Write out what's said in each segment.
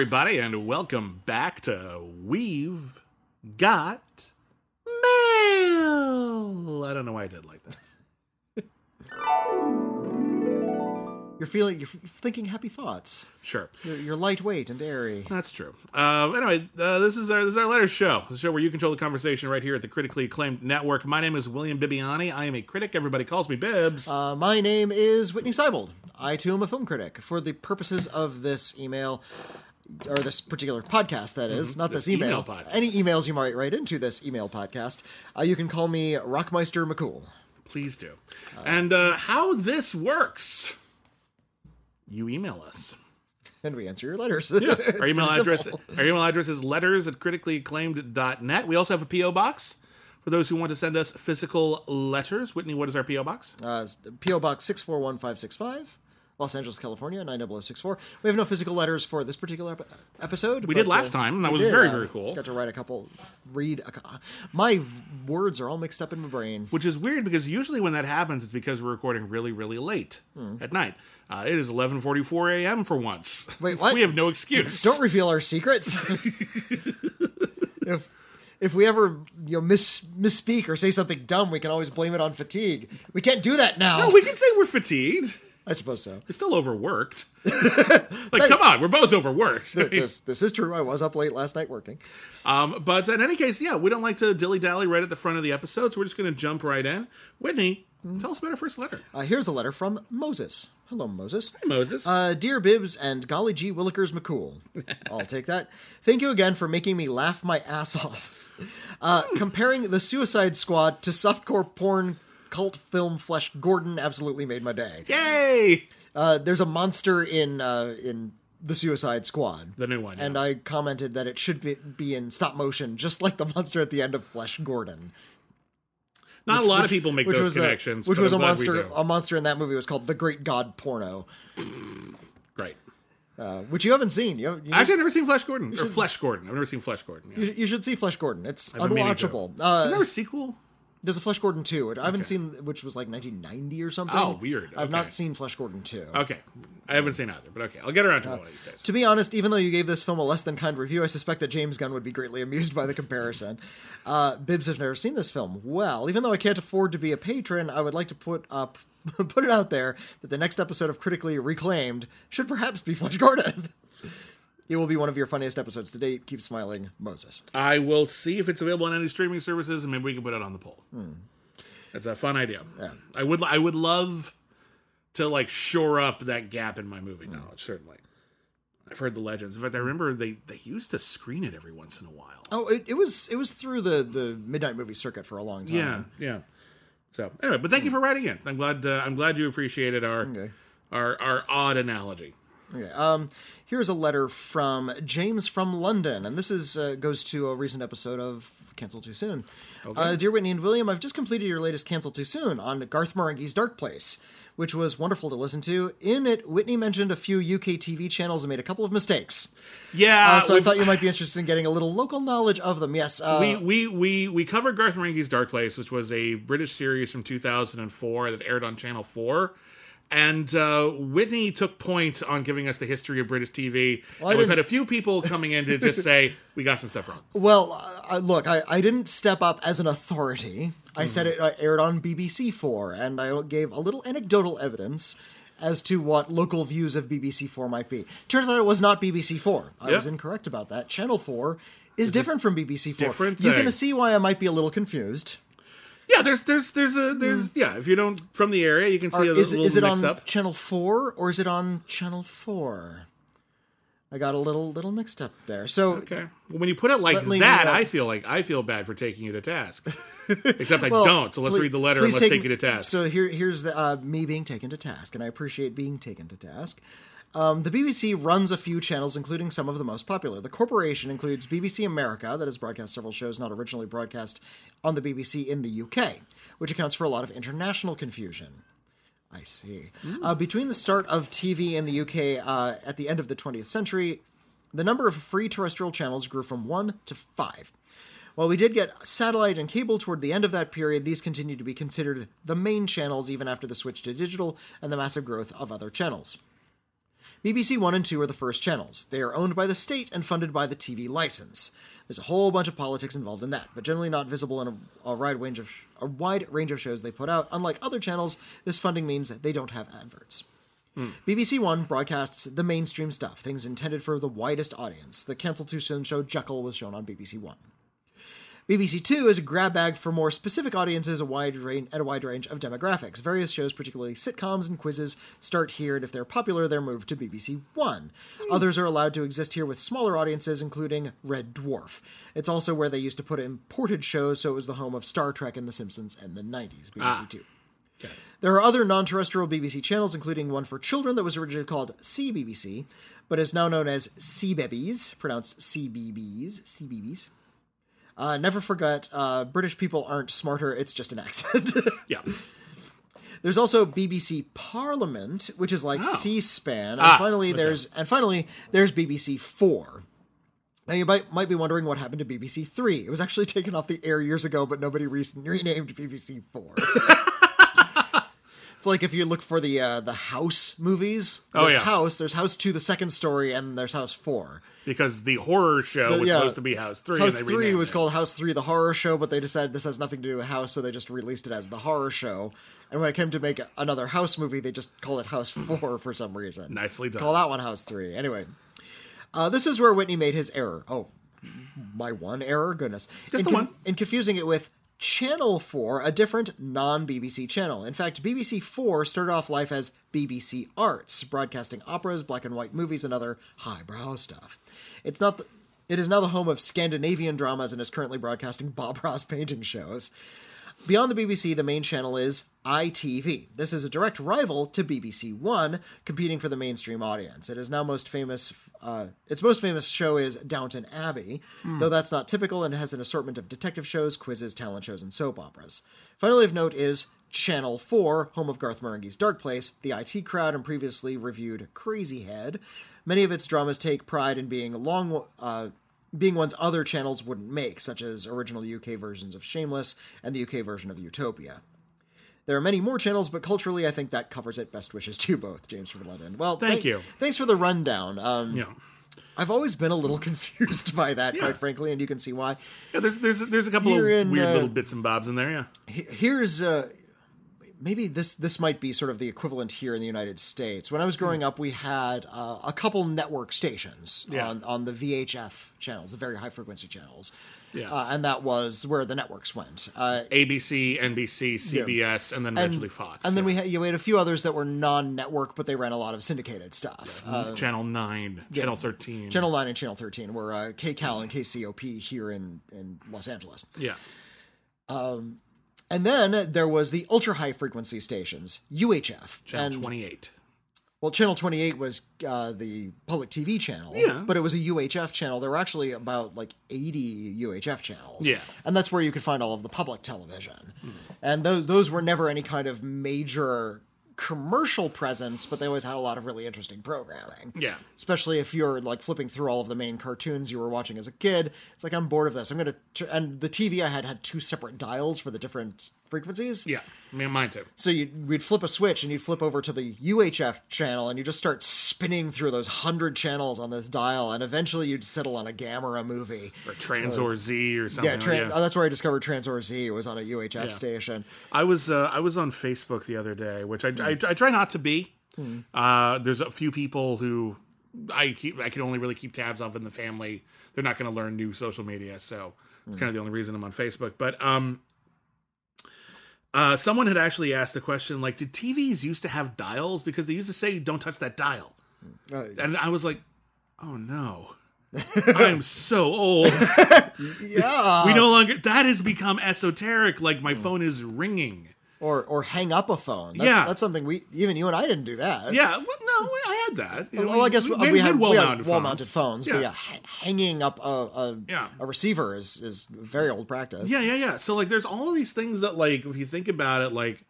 Everybody, and welcome back to We've Got Mail. I don't know why I did like that. You're feeling, you're thinking happy thoughts. Sure, You're, you're lightweight and airy. that's true. Uh, anyway, uh, this is our this is our letter show. The show where you control the conversation right here at the critically acclaimed network. My name is William Bibbiani. I am a critic. Everybody calls me Bibbs. Uh, my name is Witney Seibold. I too am a film critic. For the purposes of this email, or this particular podcast, that is, not this, This email email. Any emails you might write into this email podcast, uh, you can call me Rockmeister McCool. Please do. And uh, how this works? You email us. And we answer your letters. Yeah. Our email address simple. our email address is letters at criticallyacclaimed.net. We also have a P.O. box for those who want to send us physical letters. Witney, what is our P.O. box? Uh, P.O. Box 641565, Los Angeles, California, 90064. We have no physical letters for this particular ep- episode. We did last time, and that was very, very cool. Got to write a couple, read a, My v- words are all mixed up in my brain. Which is weird because usually when that happens, it's because we're recording really, really late Hmm. at night. Uh, it is 11:44 a.m. for once. Wait, what? we have no excuse. Don't reveal our secrets. if if we ever you know miss misspeak or say something dumb, we can always blame it on fatigue. We can't do that now. No, we can say we're fatigued. I suppose so. We're still overworked. like, come on, we're both overworked. This this is true. I was up late last night working. Um, but in any case, yeah, we don't like to dilly dally right at the front of the episode, so we're just going to jump right in. Witney, tell us about our first letter. Uh, here's a letter from Moses. Hello, Moses. Moses. Uh, dear Bibbs and golly gee Willikers McCool. I'll take that. Thank you again for making me laugh my ass off. Uh, comparing the Suicide Squad to softcore porn cult film Flesh Gordon absolutely made my day. Yay! Uh, there's a monster in uh, in the Suicide Squad. The new one, yeah. And I commented that it should be, be in stop motion, just like the monster at the end of Flesh Gordon. Not a lot of people make those connections. A, which was I'm a monster. A monster in that movie was called the Great God Porno, Great. uh, which you haven't seen. You, you, Actually, I've never seen Flash Gordon. Or Flesh Gordon. I've never seen Flesh Gordon. Yeah. you, you should see Flesh Gordon. It's I've been meaning unwatchable. Is Uh, there a sequel? There's a Flesh Gordon two. I haven't seen, which was like 1990 or something. Oh, weird. I've not seen Flesh Gordon two. Okay. I haven't seen either, but okay. I'll get around to it one of these days. To be honest, even though you gave this film a less than kind review, I suspect that James Gunn would be greatly amused by the comparison. Uh, Bibbs have never seen this film. Well, even though I can't afford to be a patron, I would like to put up put it out there that the next episode of Critically Reclaimed should perhaps be Flesh Gordon. it will be one of your funniest episodes to date. Keep smiling, Moses. I will see if it's available on any streaming services, and maybe we can put it on the poll. Hmm. That's a fun idea. I would. I would love to like shore up that gap in my movie Hmm. knowledge. Certainly, I've heard the legends. In fact, I remember they they used to screen it every once in a while. Oh, it, it was it was through the the midnight movie circuit for a long time. Yeah, yeah. So anyway, but thank you for writing in. I'm glad. Uh, I'm glad you appreciated our Okay. our our odd analogy. Okay. Um, here's a letter from James from London, and this is uh, goes to a recent episode of Cancel Too Soon. Uh, Dear Witney and William, I've just completed your latest Cancel Too Soon on Garth Marenghi's Dark Place, which was wonderful to listen to. In it, Witney mentioned a few UK TV channels and made a couple of mistakes. Yeah. Uh, so I thought you might be interested in getting a little local knowledge of them. Yes. Uh, we, we we we covered Garth Marenghi's Dark Place, which was a British series from 2004 that aired on Channel 4. And uh, Witney took point on giving us the history of British TV. I and we've had a few people coming in to just say we got some stuff wrong. Well, uh, look, I, I didn't step up as an authority. I said Mm-hmm. it uh, aired on BBC Four, and I gave a little anecdotal evidence as to what local views of BBC Four might be. Turns out it was not BBC Four. I Yeah. was incorrect about that. Channel Four is different from BBC Four. different You're going to see why I might be a little confused. Yeah, there's there's there's a there's yeah. If you don't from the area, you can see Or a is, little is it mix on up. Channel Four or is it on Channel Four? I got a little little mixed up there. So Okay. Well, when you put it like Let me, that, uh, I feel like I feel bad for taking you to task. Except I Well, don't. So let's please- read the letter please and let's take- take you to task. So here, here's the, uh, me being taken to task, and I appreciate being taken to task. Um, the BBC runs a few channels, including some of the most popular. The corporation includes BBC America, that has broadcast several shows not originally broadcast on the BBC in the UK, which accounts for a lot of international confusion. I see. Uh, between the start of TV in the UK uh, at the end of the 20th century, the number of free terrestrial channels grew from one to five. While we did get satellite and cable toward the end of that period, these continued to be considered the main channels even after the switch to digital and the massive growth of other channels. BBC 1 and 2 are the first channels. They are owned by the state and funded by the TV license. There's a whole bunch of politics involved in that, but generally not visible in a, a wide range of a wide range of shows they put out. Unlike other channels, this funding means they don't have adverts. BBC One broadcasts the mainstream stuff, things intended for the widest audience. The cancelled too soon show Jekyll was shown on BBC One. BBC Two is a grab bag for more specific audiences, a wide range and a wide range of demographics. Various shows, particularly sitcoms and quizzes, start here, and if they're popular, they're moved to BBC One. Hmm. Others are allowed to exist here with smaller audiences, including Red Dwarf. It's also where they used to put imported shows, so it was the home of Star Trek and The Simpsons in the 90s. BBC ah. Two. There are other non terrestrial BBC channels, including one for children that was originally called CBBC, but is now known as CBeebies, pronounced CBBs. CBeebies. Uh, never forget, uh, British people aren't smarter, it's just an accent. Yeah. there's also BBC Parliament, which is like C-SPAN, and Ah, finally okay. there's and finally there's BBC Four. Now you might might be wondering what happened to BBC Three. It was actually taken off the air years ago, but nobody re- renamed BBC Four. it's like if you look for the uh, the House movies. Oh, There's yeah. House. There's House Two, the second story, and there's House Four. Because the horror show was yeah. supposed to be House 3. House and they Three was it. called House Three: The Horror Show, but they decided this has nothing to do with House, so they just released it as the Horror Show. And when it came to make another House movie, they just called it House Four for some reason. Nicely done. Call that one House Three. Anyway, uh, this is where Witney made his error. Oh, my one error. Goodness, Just in, the one. in confusing it with Channel 4, a different non BBC channel. In fact, BBC 4 started off life as BBC Arts, broadcasting operas, black and white movies, and other highbrow stuff. It's not the, it is now the home of Scandinavian dramas and is currently broadcasting Bob Ross painting shows. Beyond the BBC, the main channel is ITV. This is a direct rival to BBC One, competing for the mainstream audience. It is now most famous. Uh, its most famous show is Downton Abbey, though that's not typical and has an assortment of detective shows, quizzes, talent shows, and soap operas. Finally, of note is Channel 4, home of Garth Marenghi's Dark Place, the IT crowd, and previously reviewed Crazyhead. Many of its dramas take pride in being long, uh, being ones other channels wouldn't make, such as original UK versions of Shameless and the UK version of Utopia. There are many more channels, but culturally, I think that covers it. Best wishes to both, James from London. Well, Thank you. Thanks for the rundown. Um, Yeah. I've always been a little confused by that, Yeah. quite frankly, and you can see why. Yeah, there's there's there's a couple Here of in, weird uh, little bits and bobs in there, yeah. Here's uh, maybe this this might be sort of the equivalent here in the United States. When I was growing up, we had uh, a couple network stations Yeah. on on the VHF channels, the very high frequency channels. Yeah. Uh, and that was where the networks went. Uh, ABC, NBC, CBS, and then eventually Fox. and then we had you had a few others that were non-network, but they ran a lot of syndicated stuff. Uh, Channel 9, Channel 13. Channel Nine and Channel Thirteen were uh, KCAL and KCOP here in in Los Angeles. Yeah. And then there was the ultra high frequency stations, UHF. Channel and 28. Well, Channel 28 was uh, the public TV channel, Yeah. but it was a UHF channel. There were actually about like 80 UHF channels. Yeah. And that's where you could find all of the public television. And those, those were never any kind of major commercial presence, but they always had a lot of really interesting programming. Yeah. Especially if you're like flipping through all of the main cartoons you were watching as a kid. It's like, I'm bored of this. I'm going to. And the TV I had had two separate dials for the different frequencies. Yeah. I mean, mine too. So you we'd flip a switch and you'd flip over to the UHF channel and you just start spinning through those hundred channels on this dial, and eventually you'd settle on a Gamera movie. Or Tranzor Z or something. Yeah, like- tran- oh, that's where I discovered Tranzor Z. It was on a UHF Yeah. station. I was uh, I was on Facebook the other day, which I, I, I try not to be. Uh, there's a few people who I keep I can only really keep tabs of in the family. They're not going to learn new social media, so it's kind of the only reason I'm on Facebook. But um, uh, someone had actually asked a question like, did TVs used to have dials because they used to say don't touch that dial, Uh, and I was like, oh no. I'm so old. yeah, We no longer. That has become esoteric. Like my phone is ringing. Or or hang up a phone. That's, Yeah. that's something we even you and I didn't do that. Yeah, well, no, I had that. You know, Well, I guess we, we, had had, we wall-mounted had wall-mounted phones, but Yeah. yeah, ha- hanging up a a, Yeah. a receiver is is very old practice. Yeah, yeah, yeah. So like, there's all these things that like, if you think about it, like,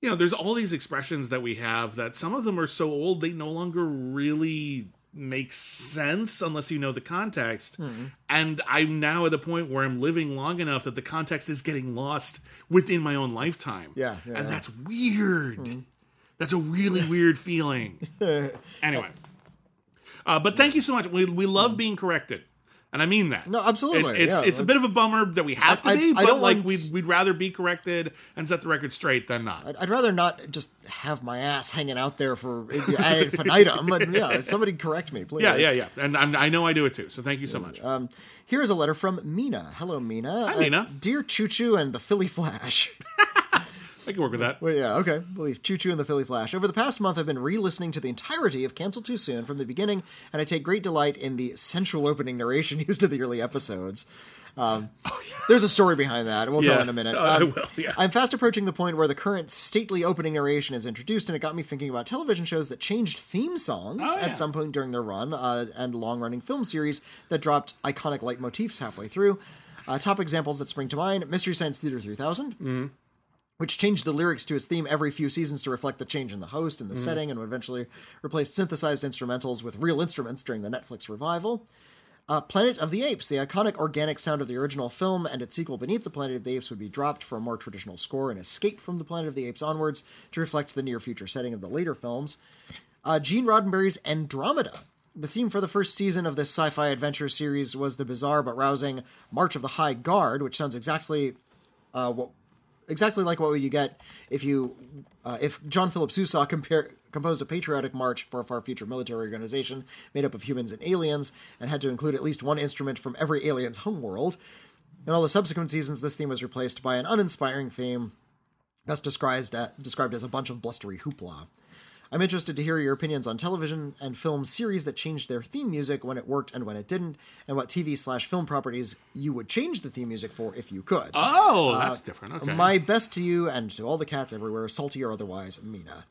you know, there's all these expressions that we have that some of them are so old they no longer really make sense unless you know the context. Hmm. And I'm now at a point where I'm living long enough that the context is getting lost within my own lifetime. Yeah, yeah, and yeah. that's weird. That's a really weird feeling. Anyway, uh, but thank you so much. We we love being corrected, and I mean that. No, absolutely, It- it's yeah. it's a bit of a bummer that we have to I- be, I but don't like we'd we'd rather be corrected and set the record straight than not. I'd, I'd rather not just have my ass hanging out there for ad infinitum. But yeah, somebody correct me, please. Yeah, yeah, yeah. And I'm, I know I do it too. So thank you so much. Um, here's a letter from Mina. Hello, Mina. Hi, Mina. Dear Choo Choo and the Philly Flash. I can work with that. Well, yeah, okay. I believe Choo Choo and the Philly Flash. Over the past month, I've been re-listening to the entirety of Cancel Too Soon from the beginning, and I take great delight in the central opening narration used in the early episodes. Um, There's a story behind that. and We'll Oh, Yeah. tell in a minute. Uh, I Um, will, yeah. I'm fast approaching the point where the current stately opening narration is introduced, and it got me thinking about television shows that changed theme songs Oh, yeah. at some point during their run, uh, and long-running film series that dropped iconic leitmotifs halfway through. Uh, top examples that spring to mind: Mystery Science Theater 3000 Mm-hmm. Which changed the lyrics to its theme every few seasons to reflect the change in the host and the setting, and would eventually replace synthesized instrumentals with real instruments during the Netflix revival. Uh, Planet of the Apes, the iconic organic sound of the original film and its sequel Beneath the Planet of the Apes would be dropped for a more traditional score and escape from the Planet of the Apes onwards to reflect the near future setting of the later films. Uh, Gene Roddenberry's Andromeda. The theme for the first season of this sci fi adventure series was the bizarre but rousing March of the High Guard, which sounds exactly uh, what exactly like what you get if you uh, if John Philip Sousa composed a patriotic march for a far future military organization made up of humans and aliens and had to include at least one instrument from every alien's homeworld. In all the subsequent seasons, this theme was replaced by an uninspiring theme, best described, uh, described as a bunch of blustery hoopla. I'm interested to hear your opinions on television and film series that changed their theme music when it worked and when it didn't, and what TV slash film properties you would change the theme music for if you could. Oh, that's different. Okay. My best to you and to all the cats everywhere, salty or otherwise, Mina.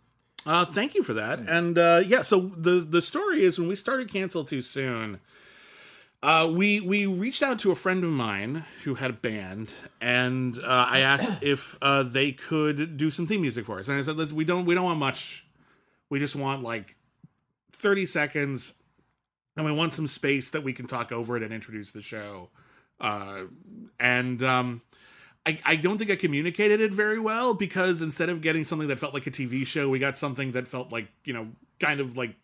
Uh, thank you for that. And uh, yeah, so the the story is when we started cancel too soon. Uh, we we reached out to a friend of mine who had a band, and uh, I asked if uh, they could do some theme music for us. And I said, "Listen, we don't we don't want much. We just want like thirty seconds, and we want some space that we can talk over it and introduce the show." Uh, and um, I, I don't think I communicated it very well because instead of getting something that felt like a TV show, we got something that felt like, you know, kind of like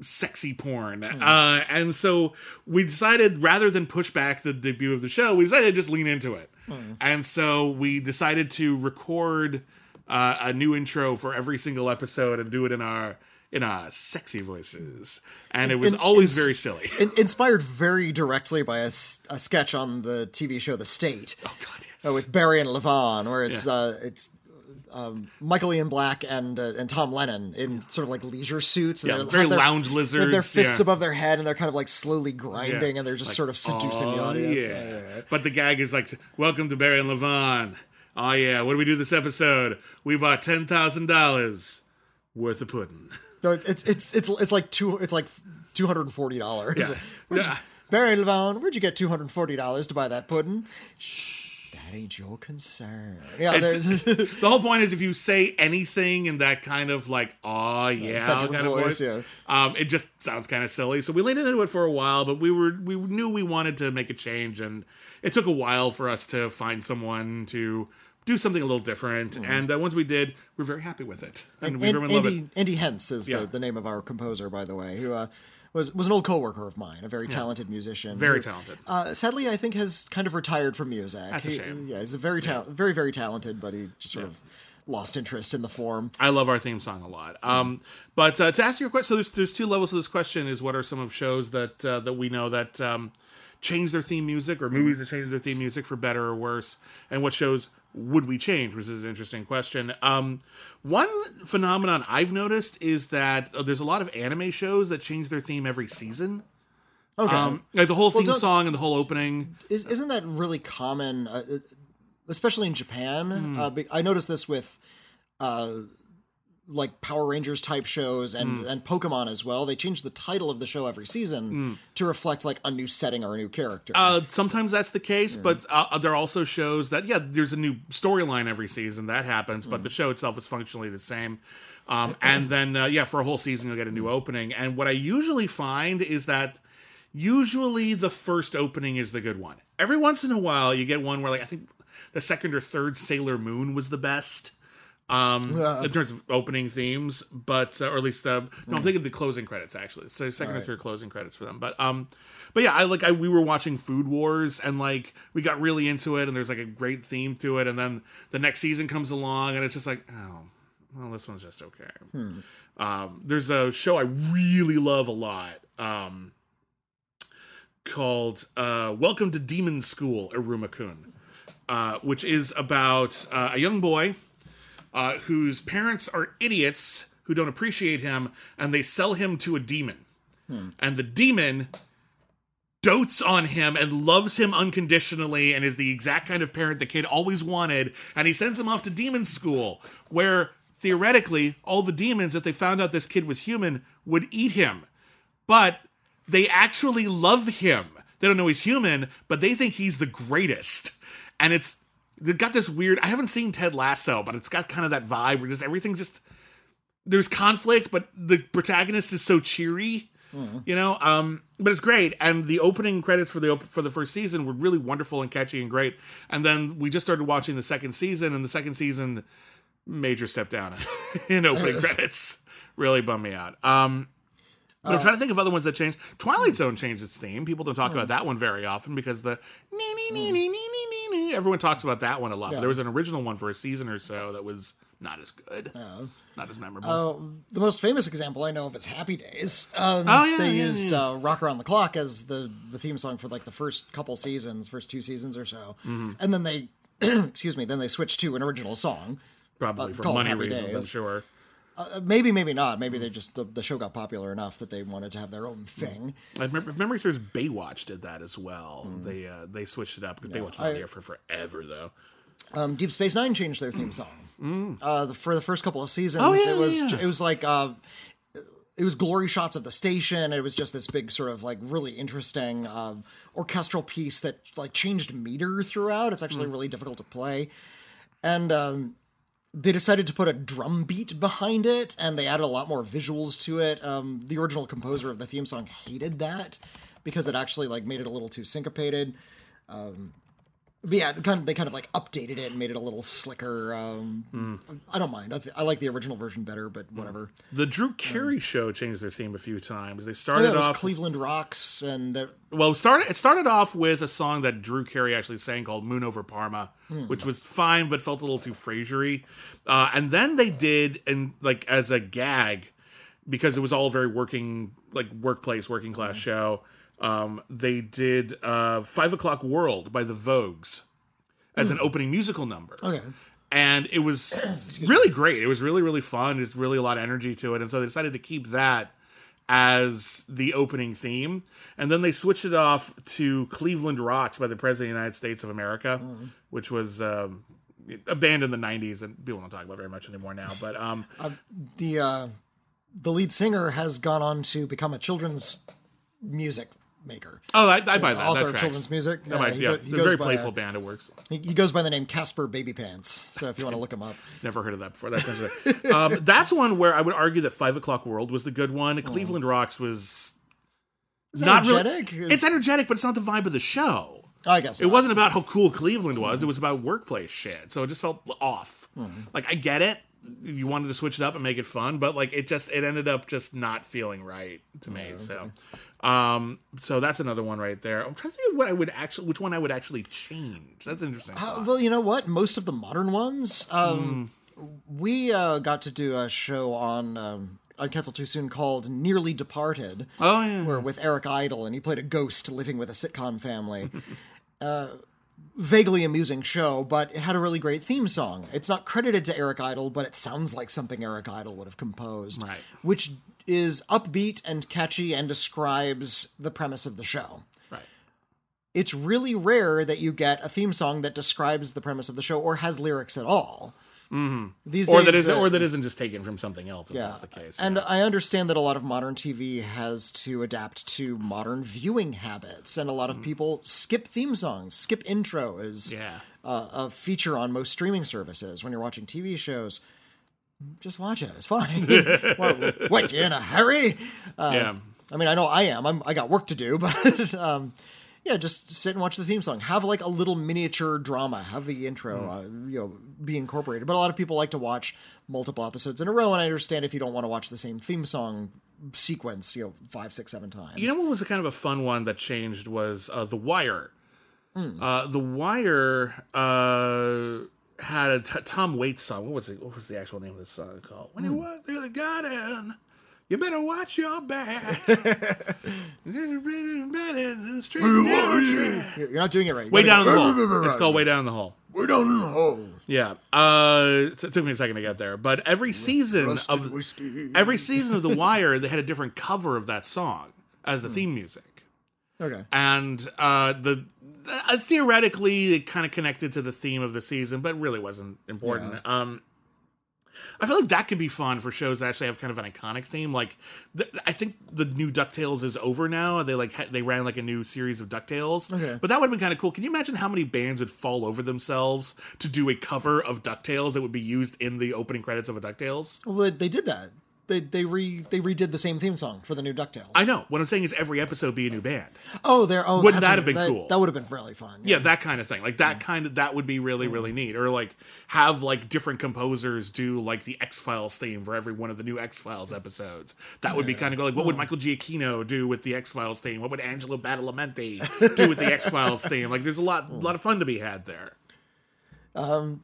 sexy porn. Uh, and so we decided rather than push back the debut of the show, we decided to just lean into it. And so we decided to record uh, a new intro for every single episode and do it in our in our sexy voices. And it was In- always very silly. In- inspired very directly by a, a, sketch on the TV show The State oh god, yes. uh, with Barry and Levon, where it's Yeah. uh, it's um, Michael Ian Black and uh, and Tom Lennon in sort of like leisure suits. And Yeah, they very their- lounge have their fists yeah. above their head, and they're kind of like slowly Yeah. grinding, and they're just Like, sort of seducing the "Oh, audience. Yeah. Yeah, yeah, yeah. But the gag is like, "Welcome to Barry and Levon." Oh yeah, what do we do this episode? We bought ten thousand dollars worth of pudding. No, it's it's it's it's, it's like two it's like two hundred and forty dollars. Yeah. Yeah. Barry Levon, where'd you get two hundred and forty dollars to buy that pudding? Shh, that ain't your concern. Yeah, the whole point is if you say anything in that kind of like, "Oh yeah," kind of voice, voice, yeah. um, it just sounds kind of silly. So we leaned into it for a while, but we were we knew we wanted to make a change, and it took a while for us to find someone to do something a little different. And uh, once we did, we're very happy with it, and, we An- really love it. Andy Andy Hentz is Yeah. the, the name of our composer, by the way, who uh, was was an old coworker of mine, a very talented musician. Very who, talented. Uh, sadly, I think has kind of retired from music. That's a shame. yeah, he's a very ta- very very talented, but he just sort of lost interest in the form. I love our theme song a lot. Um, but uh, to ask your question, so there's there's two levels to this question: is what are some of shows that uh, that we know that um, change their theme music, or movies that change their theme music for better or worse, and what shows would we change? Which is an interesting question. Um, one phenomenon I've noticed is that uh, there's a lot of anime shows that change their theme every season. Okay, Um, like the whole theme don't- song and the whole opening. Is, isn't that really common, uh, uh, especially in Japan? Hmm. Uh, I noticed this with uh, like Power Rangers type shows and, Hmm. and Pokemon as well. They change the title of the show every season to reflect like a new setting or a new character. Uh, sometimes that's the case, but uh, there are also shows that yeah, there's a new storyline every season that happens, but the show itself is functionally the same. Um, and then uh, yeah, for a whole season you'll get a new opening. And what I usually find is that usually the first opening is the good one. Every once in a while you get one where like I think the second or third Sailor Moon was the best. Um, Uh, in terms of opening themes, but uh, or at least uh, no, I'm thinking the closing credits actually. So second or third closing credits for them. But um, but yeah, I like I we were watching Food Wars and like we got really into it, and there's like a great theme to it, and then the next season comes along, and it's just like oh, well, this one's just okay. Um, there's a show I really love a lot. Um, called uh, Welcome to Demon School, Iruma-kun, uh, which is about uh, a young boy uh, whose parents are idiots who don't appreciate him, and they sell him to a demon. And the demon dotes on him and loves him unconditionally and is the exact kind of parent the kid always wanted. And he sends him off to demon school, where theoretically, all the demons, if they found out this kid was human, would eat him. But they actually love him. They don't know he's human, but they think he's the greatest. And it's they've got this weird. I haven't seen Ted Lasso, but it's got kind of that vibe where just everything's just there's conflict, but the protagonist is so cheery. Mm-hmm. You know, um, but it's great, and the opening credits for the op- for the first season were really wonderful and catchy and great. And then we just started watching the second season, and the second season major step down in opening credits really bummed me out. Um, but I'm uh, trying to think of other ones that changed. Twilight hmm. Zone changed its theme. People don't talk hmm. about that one very often because the nee, nee, nee, hmm. Nee, everyone talks about that one a lot. But Yeah. there was an original one for a season or so that was not as good, not as memorable. Uh, the most famous example I know of is Happy Days. Um, Oh, yeah, they yeah, used yeah. Uh, "Rock Around the Clock" as the the theme song for like the first couple seasons, first two seasons or so, Mm-hmm. and then they, excuse me, then they switched to an original song. Probably for money Happy reasons, I'm sure. Uh, maybe, maybe not. Maybe they just the, the show got popular enough that they wanted to have their own thing. I remember, if memory serves, Baywatch did that as well. They uh, they switched it up because Baywatch was on the air for forever though. Um, Deep Space Nine changed their theme song uh, the, for the first couple of seasons. Mm. Oh, yeah, it was yeah, yeah. it was like uh, it was glory shots of the station. It was just this big sort of like really interesting um, orchestral piece that like changed meter throughout. It's actually Mm. really difficult to play, and um, they decided to put a drum beat behind it, and they added a lot more visuals to it. Um, the original composer of the theme song hated that because it actually like made it a little too syncopated. But yeah, they kind of, they kind of like updated it and made it a little slicker. Um, I don't mind. I, th- I like the original version better, but whatever. The Drew Carey show changed their theme a few times. They Oh, started yeah, off Cleveland Rocks, and uh, well, started it started off with a song that Drew Carey actually sang called "Moon Over Parma," Hmm. which was fine but felt a little too Frasiery. Uh, and then they did, and like as a gag, because it was all very working, like workplace, working class Hmm. show. Um, they did uh, Five O'clock World by the Vogues as an opening musical number Hmm. okay, and it was really great. It was really really fun. There's really a lot of energy to it, and so they decided to keep that as the opening theme, and then they switched it off to "Cleveland Rocks" by the President of the United States of America, which was um, a band in the '90s and people don't talk about very much anymore now. But um, the uh, the lead singer has gone on to become a children's music maker, oh, I, I buy that. author that of children's music. That might- yeah, go- he they're a very playful uh, band. It works. he he goes by the name Casper Babypants. So if you want to look him up, Never heard of that before. That's interesting. um, that's one where I would argue that Five O'clock World was the good one. Cleveland Rocks was not energetic? really. It's energetic, but it's not the vibe of the show. I guess It not. wasn't about how cool Cleveland was. It was about workplace shit. So it just felt off. Like I get it. You wanted to switch it up and make it fun, but like it just it ended up just not feeling right to me. So um so that's another one right there. I'm trying to think of what I would actually which one I would actually change. That's interesting. Uh, well, you know what? Most of the modern ones, um, Hmm. we uh, got to do a show on um, on Cancel Too Soon called "Nearly Departed," oh yeah. where with Eric Idle, and he played a ghost living with a sitcom family. uh, vaguely amusing show, but it had a really great theme song. It's not credited to Eric Idle, but it sounds like something Eric Idle would have composed, Right. which is upbeat and catchy and describes the premise of the show Right. it's really rare that you get a theme song that describes the premise of the show or has lyrics at all. Mm-hmm. These Or days, that is uh, or that isn't just taken from something else if yeah. that's the case. And I understand that a lot of modern TV has to adapt to modern viewing habits, and a lot of people skip theme songs, skip intro as yeah. uh, a feature on most streaming services when you're watching TV shows. Just watch it; it's fine. what, what, you in a hurry? Uh, yeah. I mean, I know I am. I'm, I got work to do, but um, yeah, just sit and watch the theme song. Have like a little miniature drama. Have the intro, Hmm. uh, you know, be incorporated. But a lot of people like to watch multiple episodes in a row, and I understand if you don't want to watch the same theme song sequence, you know, five, six, seven times. You know what was a kind of a fun one that changed was uh, The Wire. Hmm. Uh, the Wire uh, had a t- Tom Waits song. What was it? What was the actual name of this song called? When you Hmm. walk through the garden, you better watch your back. You're you're not doing it right. You Way gotta down in go, the hole. It's called Way Down in the Hole. Way down in the hole. Yeah, uh, so it took me a second to get there, but every season Rusted of whiskey. every season of The Wire, they had a different cover of that song as the theme music. Okay. and uh, the uh, theoretically it kind of connected to the theme of the season, but really wasn't important. Um, I feel like that could be fun for shows that actually have kind of an iconic theme. Like, th- I think the new Ducktales is over now. They like ha- they ran like a new series of Ducktales, Okay. but that would have been kind of cool. Can you imagine how many bands would fall over themselves to do a cover of Ducktales that would be used in the opening credits of a Ducktales? Well, they, they did that. They they re they redid the same theme song for the new Ducktales. I know. What I'm saying is every episode be a new band. oh, there. Oh, Wouldn't that have been that, cool? That would have been really fun. yeah that kind of thing like that kind of that would be really really neat or like have like different composers do like the x-files theme for every one of the new x-files episodes that would be kind of go like what would michael giacchino do with the x-files theme what would angelo badalamenti do with the x-files theme like there's a lot a lot of fun to be had there um,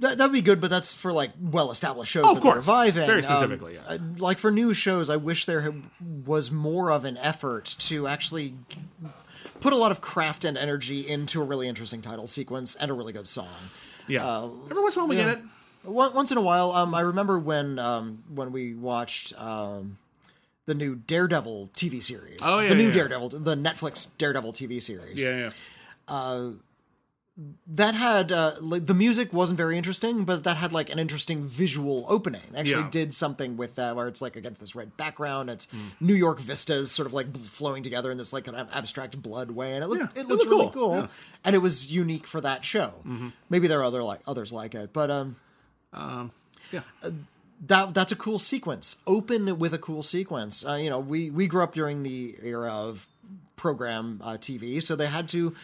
That that'd be good, but that's for like well established shows. Oh, of course. reviving. Very Um, specifically, yes. uh, like for new shows, I wish there was more of an effort to actually put a lot of craft and energy into a really interesting title sequence and a really good song. yeah every once in a while we yeah. get it Once in a while, um, I remember when um, when we watched um, the new Daredevil TV series. Oh, yeah, the new yeah. Daredevil, the Netflix Daredevil TV series. yeah yeah that had uh, like the music wasn't very interesting, but that had like an interesting visual opening. Actually, Yeah. did something with that where it's like against this red background. It's Hmm. New York vistas sort of like flowing together in this like an ab- abstract blood way, and it looked Yeah, it it looked looked really cool. cool. Yeah. Mm-hmm. And it was unique for that show. Maybe there are other like others like it, but um, yeah that that's a cool sequence. Open with a cool sequence. Uh, you know, we we grew up during the era of program uh, TV, so they had to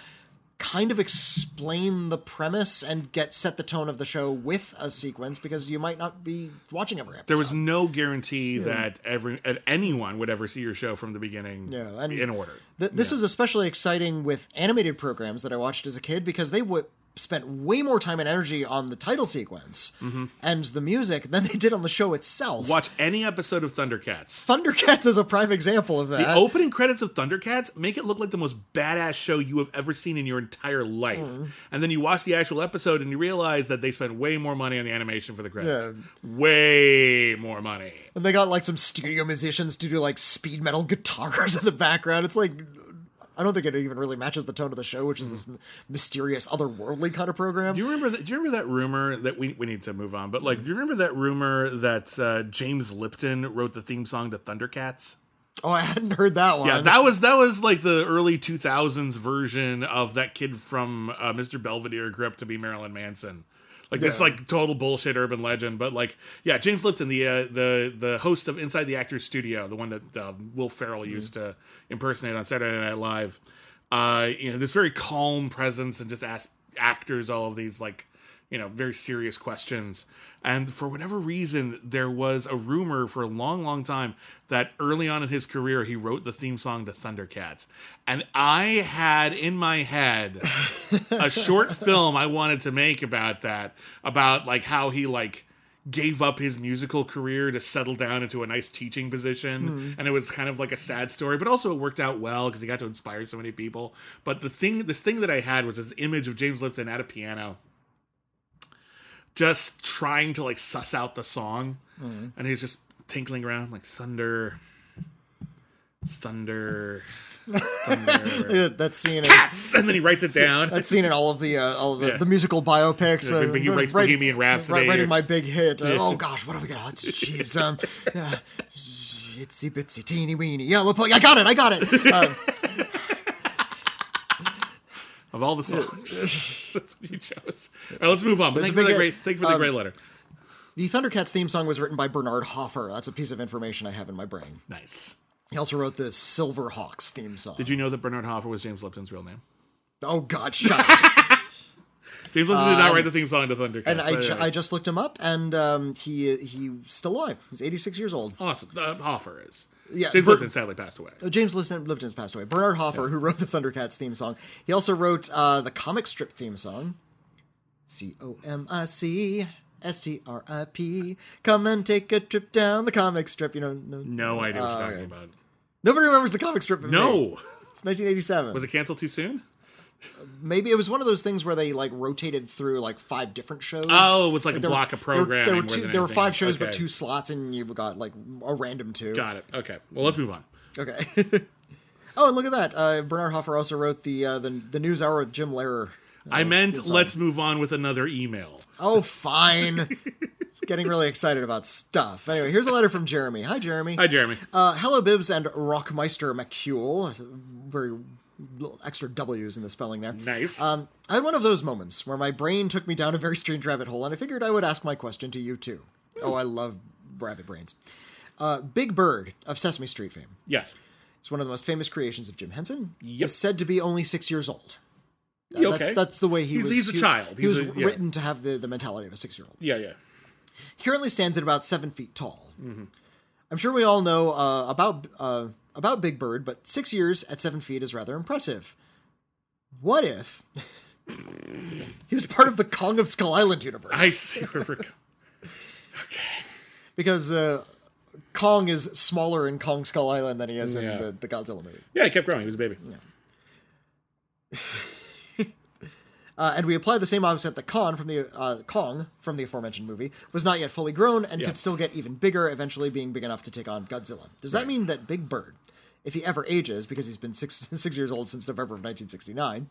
kind of explain the premise and get set the tone of the show with a sequence because you might not be watching every episode. there was no guarantee that every that anyone would ever see your show from the beginning Yeah, in order. Th- this was especially exciting with animated programs that I watched as a kid because they w- spent way more time and energy on the title sequence and the music than they did on the show itself. watch any episode of thundercats Thundercats is a prime example of that. The opening credits of Thundercats make it look like the most badass show you have ever seen in your entire life. Mm-hmm. And then you watch the actual episode and you realize that they spent way more money on the animation for the credits. Yeah. Way more money. And they got like some studio musicians to do like speed metal guitars in the background. It's like I don't think it even really matches the tone of the show, which is this mysterious, otherworldly kind of program. Do you remember that? Do you remember that rumor that we we need to move on? But like, do you remember that rumor that uh, James Lipton wrote the theme song to Thundercats? oh, I hadn't heard that one. Yeah, that was that was like the early 2000s version of that kid from uh, Mr. Belvedere grew up to be Marilyn Manson. Like this, Yeah. like total bullshit urban legend. But like, yeah, James Lipton, the uh, the the host of Inside the Actors Studio, the one that uh, Will Ferrell Mm-hmm. used to impersonate on Saturday Night Live. Uh, you know, this very calm presence and just ask actors all of these like you know very serious questions. And for whatever reason there was a rumor for a long long time that early on in his career he wrote the theme song to thundercats. And i had in my head a short film i wanted to make about that about like how he like gave up his musical career to settle down into a nice teaching position. Hmm. And it was kind of like a sad story but also it worked out well because he got to inspire so many people. But the thing this thing that i had was this image of james lipton at a piano just trying to like suss out the song and he's just tinkling around like thunder thunder thunder Yeah, that scene. In, and then he writes it down that scene in all of the uh, all of the, Yeah. the musical biopics. Yeah, uh, he writes write- Bohemian Rhapsody. write- writing my big hit. Uh, Oh gosh, what are we gonna? Jeez, um, uh, itsy bitsy teeny weeny yellow pug. I got it. I got it. Uh, of all the songs that's what you chose all right let's move on but thank you for the great thank you for the um, great letter the Thundercats theme song was written by Bernard Hoffer. That's a piece of information I have in my brain. nice He also wrote the Silverhawks theme song. Did you know that Bernard Hoffer was James Lipton's real name? Oh God, shut up! James Lipton did not write the theme song to Thundercats. and I, ju- I just looked him up, and um, he he's still alive. He's 86 years old. awesome. Uh, Hoffer is. Yeah, James Ber- Lipton sadly passed away. Uh, James Lipton, Lipton's passed away. Bernard Hoffer, who wrote the Thundercats theme song, he also wrote uh, the comic strip theme song. C O M I C S T R I P. Come and take a trip down the comic strip. You know, no, No idea what you're Uh, talking about. nobody remembers the comic strip. but me. No. it's 1987. Was it canceled too soon? Maybe it was one of those things where they like rotated through like five different shows. Oh, it was like a there were- block of were- There, were two. There were five shows, but two slots, and you've got like a random two. Got it. Okay. Well, let's move on. Okay. oh, and look at that. Uh, Bernard Hoffer also wrote the uh, the the News Hour with Jim Lehrer. I meant let's move on with another email. Oh, fine. Getting really excited about stuff. Anyway, here's a letter from Jeremy. Hi, Jeremy. Hi, Jeremy. Uh, hello, Bibbs and Rockmeister McCule. Very little extra W's in the spelling there. Nice. Um, I had one of those moments where my brain took me down a very strange rabbit hole, and I figured I would ask my question to you too. Oh, I love rabbit brains. Uh, Big Bird of Sesame Street fame. yes. It's one of the most famous creations of Jim Henson. Yep. Is said to be only six years old. Uh, Yeah, That's, okay. that's the way he He's- was. he's a he- child. He was a- yeah. written to have the, the mentality of a six year old. Yeah, yeah. He currently stands at about seven feet tall. Mm-hmm. I'm sure we all know uh, about uh, about Big Bird, but six years at seven feet is rather impressive. What if he was part of the Kong of Skull Island universe? I see where we're going. Okay. Because uh, Kong is smaller in Kong Skull Island than he is Yeah. in the, the Godzilla movie. Yeah, he kept growing. He was a baby. Uh, and we apply the same offset that Kong from the uh, Kong from the aforementioned movie was not yet fully grown and Yeah. could still get even bigger, eventually being big enough to take on Godzilla. Does that mean that Big Bird, if he ever ages, because he's been six six years old since November of 1969,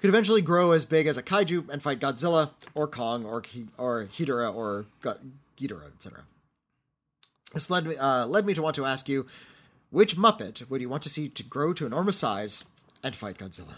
could eventually grow as big as a kaiju and fight Godzilla or Kong or or Hedorah or Go- Ghidorah, etc. This led me uh, led me to want to ask you, which Muppet would you want to see to grow to enormous size and fight Godzilla?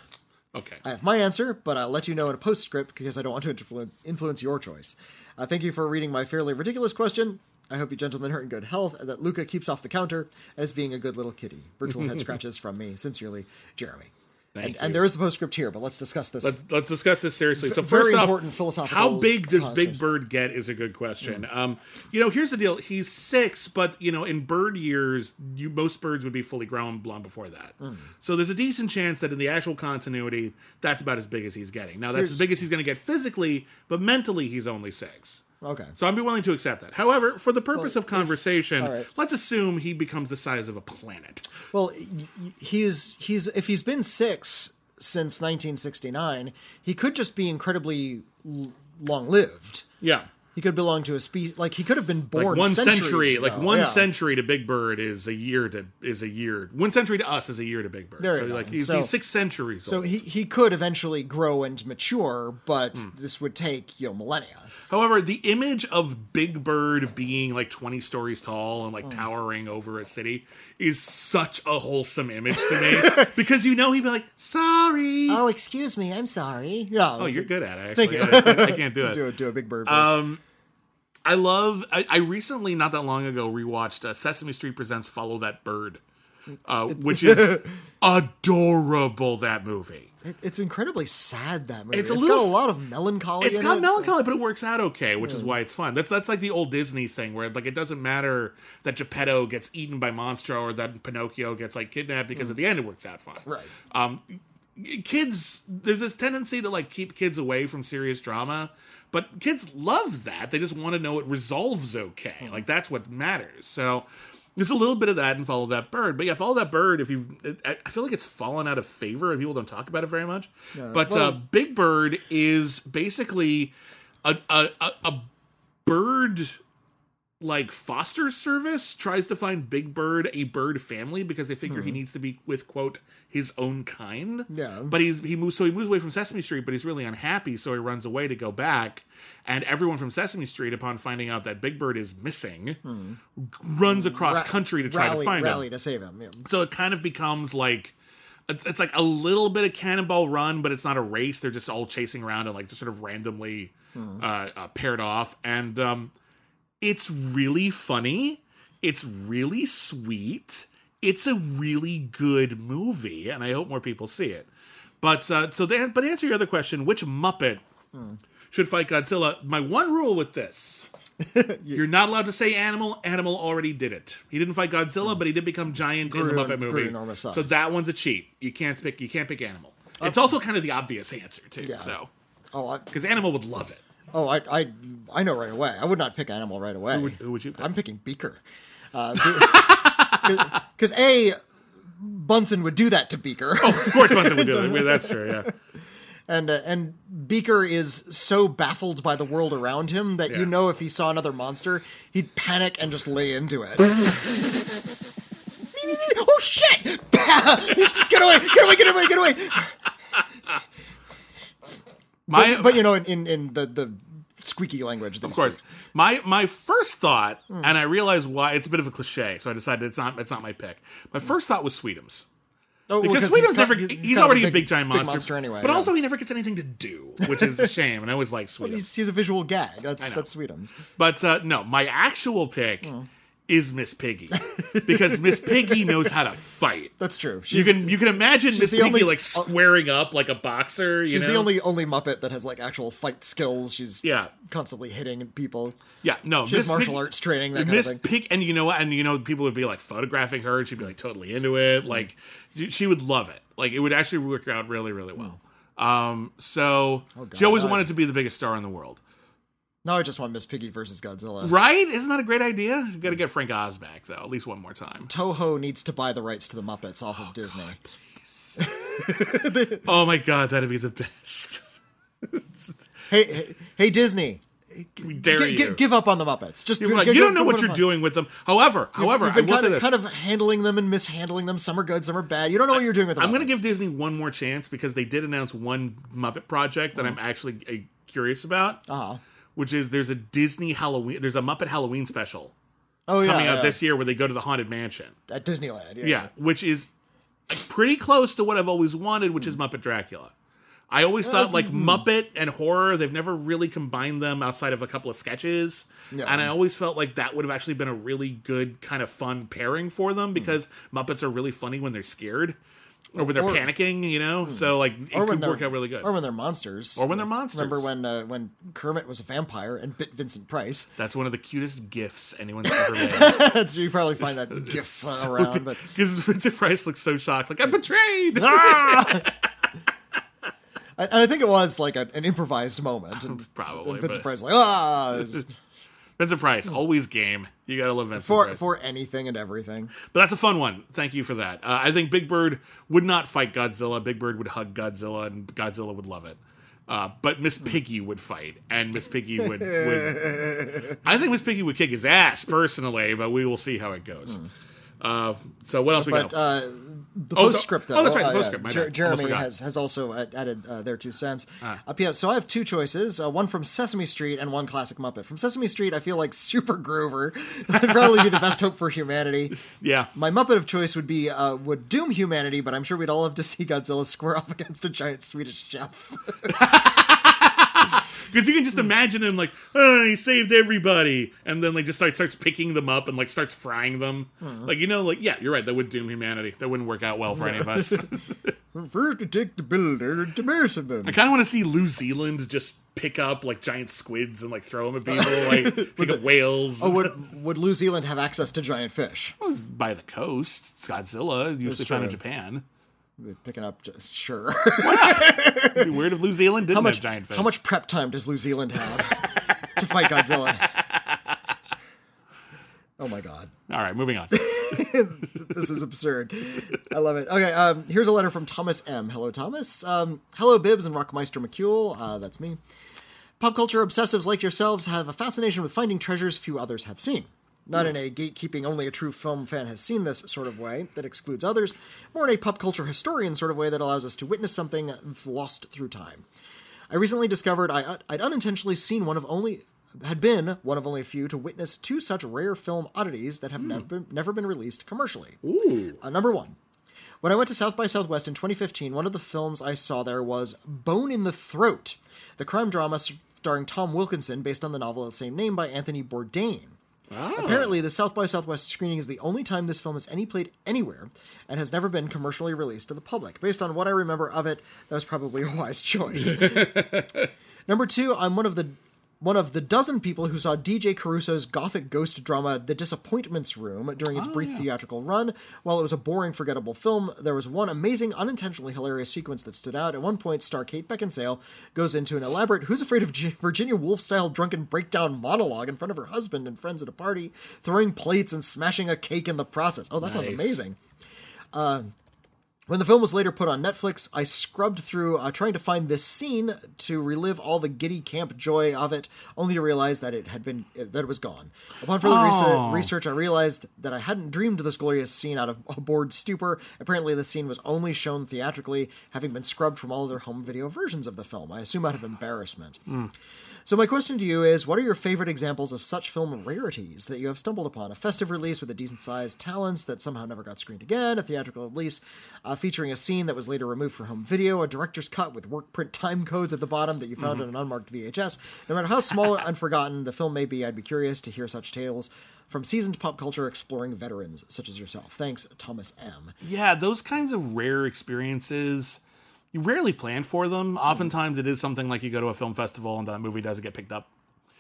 Okay. I have my answer, but I'll let you know in a postscript because I don't want to influ- influence your choice. Uh, thank you for reading my fairly ridiculous question. I hope you gentlemen are in good health and that Luca keeps off the counter as being a good little kitty. Virtual head scratches from me. Sincerely, Jeremy. Thank and, you. and there is the postscript here, but let's discuss this. Let's let's discuss this seriously. So very first off, important philosophical how big does. Big Bird get is a good question. Um, you know, here's the deal: he's six, but you know, in bird years, you most birds would be fully grown long before that. Hmm. So there's a decent chance that in the actual continuity, that's about as big as he's getting. Now that's Here's- as big as he's going to get physically, but mentally, he's only six. Okay. So I'd be willing to accept that. However, for the purpose of conversation, all right. let's assume he becomes the size of a planet. Well, he's he's if he's been six since 1969, he could just be incredibly long lived. Yeah. He could belong to a species like he could have been born like one century, like one Yeah. century to Big Bird is a year to is a year. One century to us is a year to Big Bird. There so like he's, So- he's six centuries. So old. he, he could eventually grow and mature, but Hmm. this would take you know millennia. However, the image of Big Bird being like twenty stories tall and Hmm. like towering over a city is such a wholesome image to me because you know he'd be like, "Sorry." Oh, excuse me, I'm sorry. Yeah, oh, you're good at it. Thank you. I, I can't do it. do a do a big bird. voice. Um, I love. I, I recently, not that long ago, rewatched uh, Sesame Street Presents "Follow That Bird," uh, which is adorable. That movie. It- it's incredibly sad that movie. it's it's a got a lot of melancholy. It's got it. melancholy, but it works out okay, which is why it's fun. That's that's like the old Disney thing where like it doesn't matter that Geppetto gets eaten by Monstro or that Pinocchio gets like kidnapped because at the end it works out fine. Right. Um, kids, there's this tendency to like keep kids away from serious drama, but kids love that. They just want to know it resolves okay. Like that's what matters. So. There's a little bit of that in Follow That Bird, but yeah, Follow That Bird. If you, I feel like it's fallen out of favor, and people don't talk about it very much. but uh, Big Bird is basically a a, a, a bird like foster service tries to find Big Bird a bird family because they figure he needs to be with quote his own kind. Yeah. But he's he moves so he moves away from Sesame Street, but he's really unhappy, so he runs away to go back. And everyone from Sesame Street, upon finding out that Big Bird is missing, runs across Ra- country to try rally, to find rally him. to save him. yeah. So it kind of becomes like it's like a little bit of Cannonball Run, but it's not a race. They're just all chasing around and like just sort of randomly uh, uh, paired off, and um, it's really funny. It's really sweet. it's a really good movie, and I hope more people see it. But uh, so, the, but to answer your other question, which Muppet should fight Godzilla? My one rule with this: you're not allowed to say animal. Animal already did it. He didn't fight Godzilla, but he did become giant in the Muppet movie. So that one's a cheat. You can't pick. You can't pick animal. It's also kind of the obvious answer too. Yeah. So Oh, because animal would love it. Oh, I, I, I know right away. I would not pick animal right away. Who would- who would you pick? I'm picking Beaker. Because a Bunsen would do that to Beaker, Oh, Of course, Bunsen would do it. That's true. Yeah. and uh, and Beaker is so baffled by the world around him that Yeah. you know if he saw another monster, he'd panic and just lay into it. oh shit! get away! Get away! Get away! Get away! My, But you know, in in, in the the squeaky language, of course, my my first thought, and I realize why it's a bit of a cliche, so I decided it's not it's not my pick. My first thought was Sweetums. Oh, well, Sweetums he's never, kind- he's, kind of already a big, giant monster, monster anyway. But yeah. also, he never gets anything to do, which is a shame. And I always like Sweetums. he's, he's a visual gag. That's that's Sweetums. But uh, no, my actual pick Hmm. Is Miss Piggy because Miss Piggy knows how to fight. That's true. You can you can imagine Miss Piggy only- like uh, squaring up like a boxer. You she's know? the only only Muppet that has like actual fight skills. She's yeah constantly hitting people. yeah no She has Miss martial arts training. That kind Miss of thing. Pig, and you know what? And you know, people would be like photographing her, and she'd be like totally into it. Mm. Like she- would love it. Like it would actually work out really, really well. Mm. Um, so Oh, God, she always I- wanted to be the biggest star in the world, Now I just want Miss Piggy versus Godzilla. right? Isn't that a great idea? You got to get Frank Oz back though, at least one more time. Toho needs to buy the rights to the Muppets off of Disney. Oh my god, that'd be the best. Hey, hey, hey, Disney, We dare gi- you. gi- give up on the Muppets. Just like, gi- you don't know what you're doing with them. However, however, You've I been kind of, kind of handling them and mishandling them. Some are good, some are bad. You don't know what you're doing with them. I'm going to give Disney one more chance because they did announce one Muppet project that I'm actually uh, curious about, Uh-huh. Which is there's a Disney Halloween, there's a Muppet Halloween special Oh yeah, coming out yeah. this year where they go to the haunted mansion. at Disneyland. Yeah. Yeah, which is pretty close to what I've always wanted, which is Muppet Dracula. I always thought like mm-hmm. Muppet and horror, they've never really combined them outside of a couple of sketches. Yeah. And I always felt like that would have actually been a really good kind of fun pairing for them because mm-hmm. Muppets are really funny when they're scared or when they're Or- panicking, you know? So like it Or when could work out really good. Or when they're monsters. Or when they're monsters. Remember when uh, when Kermit was a vampire and bit Vincent Price? That's one of the cutest gifts anyone's ever made. so you probably find that gif around, but Because Vincent Price looks so shocked, like I'm betrayed. Ah! and I think it was like an improvised moment. And Probably. Vincent but- Price like ah Vincent Price, always game. You gotta love Vincent for Price. for anything and everything. but that's a fun one. Thank you for that. Uh, I think Big Bird would not fight Godzilla. Big Bird would hug Godzilla, and Godzilla would love it. Uh, but Miss Piggy would fight, and Miss Piggy would, would. I think Miss Piggy would kick his ass personally, but we will see how it goes. Uh, so what else we But got? Uh, the Oh, the- postscript, though. oh, that's right, the uh, yeah, postscript, Jer- Jeremy. Ah. has, has also added uh, their two cents. Up here, so I have two choices: uh, one from Sesame Street and one classic Muppet. From Sesame Street, I feel like Super Grover would probably be the best hope for humanity. yeah, My Muppet of choice would be uh, would doom humanity, but I'm sure we'd all love to see Godzilla square off against a giant Swedish chef. because you can just hmm. imagine him like, oh, he saved everybody, and then like just like starts picking them up and like starts frying them. Hmm. Like you know, like yeah, you're right. That would doom humanity. That wouldn't work out well for any of us. First to take the builder to them. I kind of want to see New Zealand just pick up like giant squids and like throw them at people, like pick up whales. Oh, would would New Zealand have access to giant fish? by the coast, it's Godzilla usually found in. Japan. Picking up, sure. It'd be weird if New Zealand didn't how much have giant fish. how much prep time does New Zealand have to fight Godzilla? Oh my god, All right, moving on. this is absurd. I love it. Okay, um, here's a letter from Thomas M. Hello, Thomas. Um, hello, Bibbs and Rockmeister McCule. Uh, that's me. Pop culture obsessives like yourselves have a fascination with finding treasures few others have seen. Not in a gatekeeping, only a true film fan has seen this sort of way that excludes others, more in a pop culture historian sort of way that allows us to witness something lost through time. I recently discovered I, I'd unintentionally seen one of only had been one of only a few to witness two such rare film oddities that have never, been, never been released commercially. Ooh, Uh, number one, when I went to South by Southwest in 2015, one of the films I saw there was Bone in the Throat, the crime drama starring Tom Wilkinson based on the novel of the same name by Anthony Bourdain. Oh. Apparently, the South by Southwest screening is the only time this film has any played anywhere and has never been commercially released to the public. Based on what I remember of it, that was probably a wise choice. Number two, I'm one of the one of the dozen people who saw DJ Caruso's gothic ghost drama The Disappointments Room during its oh, brief theatrical run. While it was a boring, forgettable film, there was one amazing, unintentionally hilarious sequence that stood out. At one point, star Kate Beckinsale goes into an elaborate Who's Afraid of G- Virginia Woolf style drunken breakdown monologue in front of her husband and friends at a party, throwing plates and smashing a cake in the process. Oh, that sounds Nice. amazing. Uh, When the film was later put on Netflix, I scrubbed through uh, trying to find this scene to relive all the giddy camp joy of it, only to realize that it had been that it was gone. Upon further Oh. research, research, I realized that I hadn't dreamed this glorious scene out of a bored stupor. Apparently, the scene was only shown theatrically, having been scrubbed from all other home video versions of the film. I assume out of embarrassment. So my question to you is, what are your favorite examples of such film rarities that you have stumbled upon? A festive release with a decent-sized talents that somehow never got screened again, a theatrical release uh, featuring a scene that was later removed for home video, a director's cut with work print time codes at the bottom that you found on an unmarked VHS. No matter how small or unforgotten the film may be, I'd be curious to hear such tales from seasoned pop culture exploring veterans such as yourself. Thanks, Thomas M. Yeah, those kinds of rare experiences, you rarely plan for them. Oftentimes, it is something like you go to a film festival and that movie doesn't get picked up.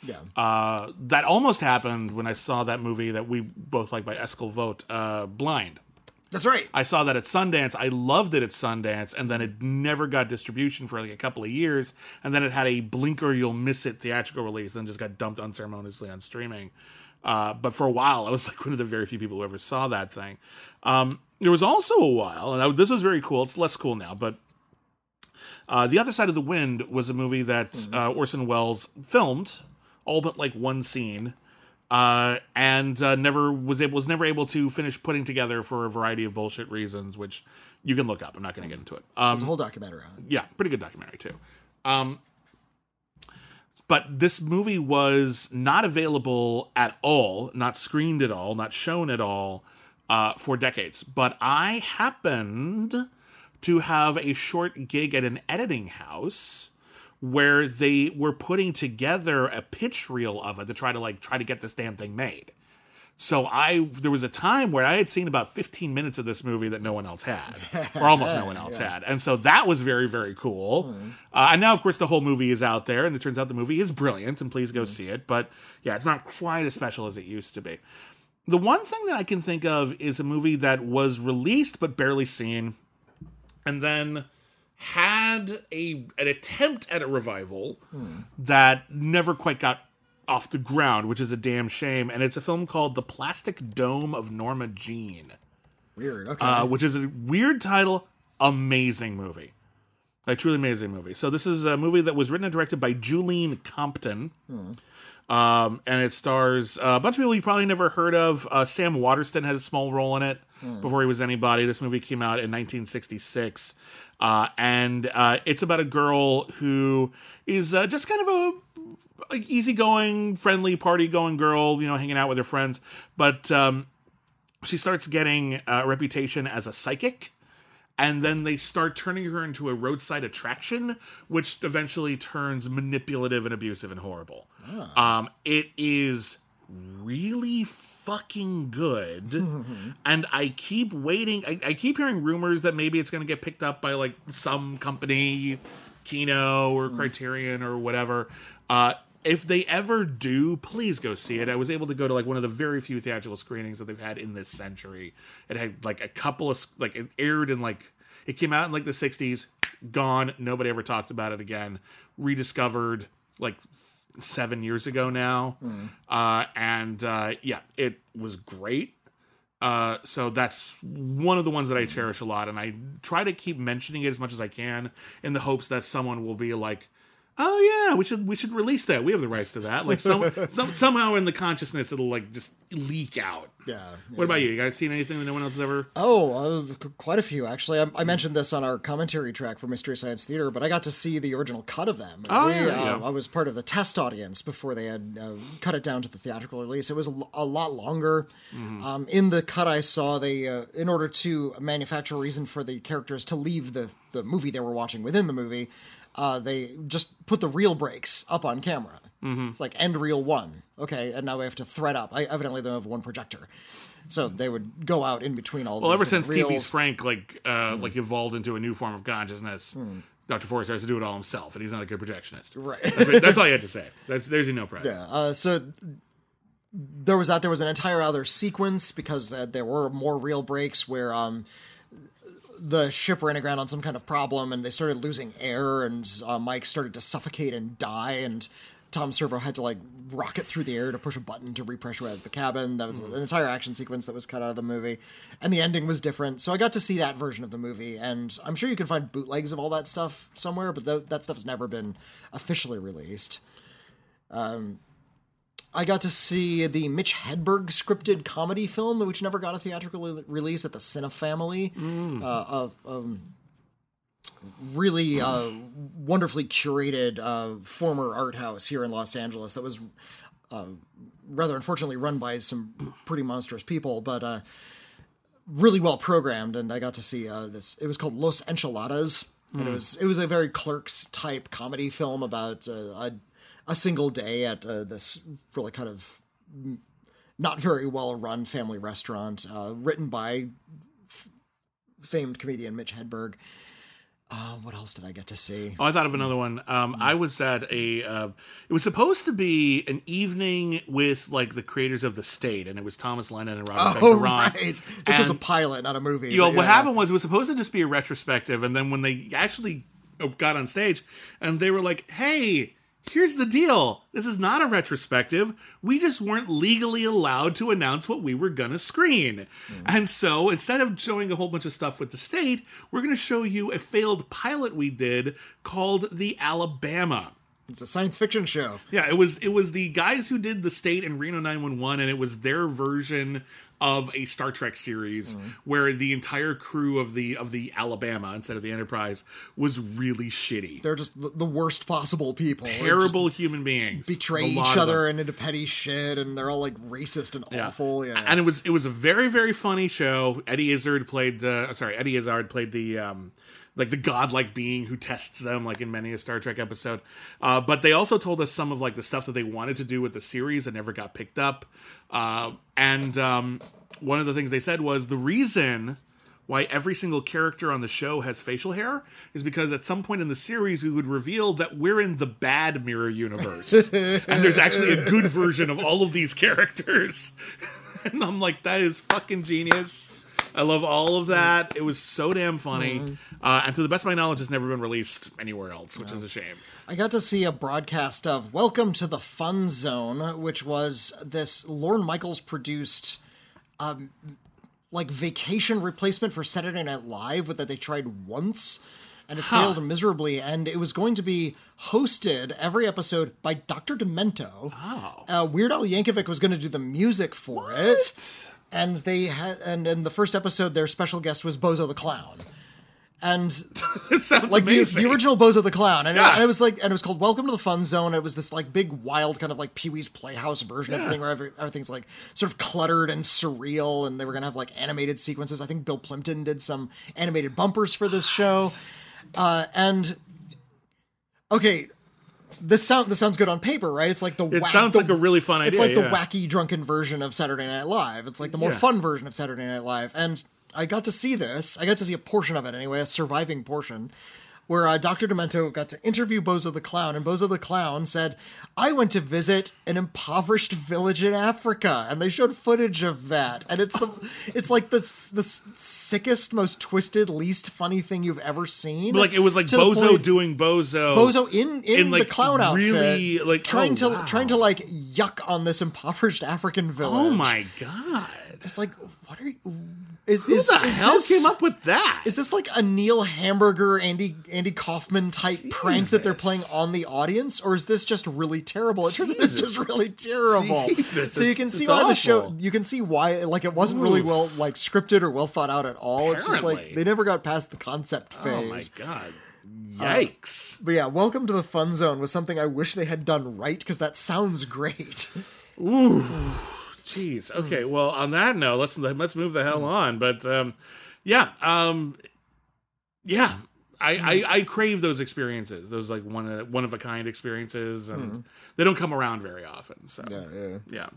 Yeah. Uh, that almost happened when I saw that movie that we both like by Eskil Vogt, uh, Blind. That's right. I saw that at Sundance. I loved it at Sundance, and then it never got distribution for like a couple of years. And then it had a blinker you'll miss it theatrical release, and just got dumped unceremoniously on streaming. Uh, but for a while, I was like one of the very few people who ever saw that thing. Um, there was also a while, and I, this was very cool. It's less cool now, but uh, the other side of the wind was a movie that uh, Orson Welles filmed, all but like one scene, uh, and uh, never was able was never able to finish putting together for a variety of bullshit reasons, which you can look up. I'm not going to get into it. Um, There's a whole documentary on it. yeah, pretty good documentary too. Um, but this movie was not available at all, not screened at all, not shown at all uh, for decades. But I happened to have a short gig at an editing house where they were putting together a pitch reel of it to try to like try to get this damn thing made. So I there was a time where I had seen about 15 minutes of this movie that no one else had, or almost no one else had, and so that was very very cool. Uh, and now of course the whole movie is out there, and it turns out the movie is brilliant, and please go see it. But yeah, it's not quite as special as it used to be. The one thing that I can think of is a movie that was released but barely seen, and then had a an attempt at a revival that never quite got off the ground, which is a damn shame. And it's a film called The Plastic Dome of Norma Jean, Weird. Okay. uh, which is a weird title, amazing movie. A truly amazing movie. So this is a movie that was written and directed by Juleen Compton. Um, and it stars a bunch of people you probably never heard of. Uh, Sam Waterston had a small role in it before he was anybody. This movie came out in 1966. Uh, and uh, it's about a girl who is uh, just kind of a like easygoing, friendly, party going girl, you know, hanging out with her friends. But um, she starts getting a reputation as a psychic. And then they start turning her into a roadside attraction, which eventually turns manipulative and abusive and horrible. Um, it is really fucking good. and I keep waiting. I, I keep hearing rumors that maybe it's going to get picked up by like some company, Kino or Criterion or whatever. Uh, if they ever do, please go see it. I was able to go to like one of the very few theatrical screenings that they've had in this century. It had like a couple of like it aired in like it came out in like the 60s, gone, nobody ever talked about it again. Rediscovered like 7 years ago now. Uh and uh yeah, it was great. Uh, so that's one of the ones that I cherish a lot, and I try to keep mentioning it as much as I can in the hopes that someone will be like, "Oh yeah, we should we should release that. We have the rights to that." Like some, some somehow in the consciousness it'll like just leak out. yeah. What about you? You guys seen anything that no one else has ever? Oh, uh, quite a few actually. I, I mentioned this on our commentary track for Mystery Science Theater, but I got to see the original cut of them. Oh, We, yeah, uh, yeah. I was part of the test audience before they had uh, cut it down to the theatrical release. It was a, a lot longer. Mm-hmm. Um, in the cut I saw, they uh, in order to manufacture a reason for the characters to leave the the movie they were watching within the movie. Uh, they just put the reel breaks up on camera. Mm-hmm. It's like end reel one, okay, and now we have to thread up. I evidently don't have one projector, so they would go out in between all. The. Well, ever since different TV's. Frank like uh, like evolved into a new form of consciousness, Dr. Forrest has to do it all himself, and he's not a good projectionist. Right. That's, what- that's all you had to say. That's there's your no prize. Yeah. Uh, so there was that. There was an entire other sequence because uh, there were more real breaks where um, the ship ran aground on some kind of problem and they started losing air and uh, Mike started to suffocate and die and Tom Servo had to like rocket through the air to push a button to repressurize the cabin. That was an entire action sequence that was cut out of the movie, and the ending was different. So I got to see that version of the movie, and I'm sure you can find bootlegs of all that stuff somewhere, but th- that stuff's never been officially released. I got to see the Mitch Hedberg scripted comedy film, which never got a theatrical re- release at the Cinefamily. Uh, of um, really uh, wonderfully curated uh, former art house here in Los Angeles that was uh, rather unfortunately run by some pretty monstrous people, but uh, really well programmed. And I got to see uh, this. It was called Los Enchiladas. And it was it was a very Clerks type comedy film about uh, a a single day at uh, this really kind of not very well run family restaurant, uh, written by f- famed comedian Mitch Hedberg. Uh, what else did I get to see? Oh, I thought of another one. Um, I was at a. Uh, it was supposed to be an evening with like the creators of the state, and it was Thomas Lennon and Robert Oh, right. This was a pilot, not a movie. you know, but what yeah. happened was it was supposed to just be a retrospective, and then when they actually got on stage, and they were like, "Hey, here's the deal. This is not a retrospective. We just weren't legally allowed to announce what we were gonna screen, hmm. and so instead of showing a whole bunch of stuff with the state, we're gonna show you a failed pilot we did called the Alabama." It's a science fiction show. Yeah, it was it was the guys who did the state and Reno 911 and it was their version of a Star Trek series where the entire crew of the of the Alabama instead of the Enterprise was really shitty. They're just the worst possible people. Terrible human beings. betray each other and into petty shit, and they're all like racist and awful. Yeah. And it was it was a very very funny show. Eddie Izzard played uh, sorry Eddie Izzard played the um, like the godlike being who tests them like in many a Star Trek episode. Uh, but they also told us some of like the stuff that they wanted to do with the series that never got picked up. Uh, and um, one of the things they said was the reason why every single character on the show has facial hair is because at some point in the series we would reveal that we're in the bad mirror universe and there's actually a good version of all of these characters and i'm like that is fucking genius i love all of that. It was so damn funny. Uh, and to the best of my knowledge it's never been released anywhere else which is a shame. I got to see a broadcast of Welcome to the Fun Zone, which was this Lorne Michaels produced um like vacation replacement for Saturday Night Live that they tried once and it failed miserably and it was going to be hosted every episode by Dr. Demento. oh. Uh, Weird Al Yankovic was going to do the music for it. And they had and in the first episode their special guest was Bozo the Clown. And it sounds like the, the original Bozo the Clown, and, it, and it was like, and it was called Welcome to the Fun Zone. It was this like big, wild kind of like Pee Wee's Playhouse version of Yeah. the thing, where every, everything's like sort of cluttered and surreal, and they were gonna have like animated sequences. I think Bill Plympton did some animated bumpers for this show, uh, and okay. This sound this sounds good on paper, right? It's like the it whack- sounds the- like a really fun idea it's like yeah. the wacky drunken version of Saturday Night Live. It's like the more Yeah. fun version of Saturday Night Live. And I got to see this. I got to see a portion of it anyway, a surviving portion, where uh, Dr. Demento got to interview Bozo the Clown, and Bozo the Clown said, I went to visit an impoverished village in Africa, and they showed footage of that. And it's the it's like the, the sickest, most twisted, least funny thing you've ever seen. like it was like bozo point- doing bozo Bozo in in, in, like, the clown outfit, really, like, trying oh, to wow. trying to like yuck on this impoverished African village. oh my god It's like, what are you? Is, who is, the is hell this, came up with that Is this like a Neil Hamburger, Andy Andy Kaufman type prank that they're playing on the audience, or is this just really terrible? It turns out it's just really terrible. Jesus, so you can see why the show. You can see why like it wasn't really well like scripted or well thought out at all. It's just like Apparently. they never got past the concept oh phase. oh my god um, yikes But yeah, Welcome to the Fun Zone was something I wish they had done right because that sounds great. Jeez. Okay. Well, on that note, let's let's move the hell on. But um, yeah, um, yeah. I, I, I crave those experiences, those like one of one of a kind experiences, and they don't come around very often. So Yeah, yeah. yeah.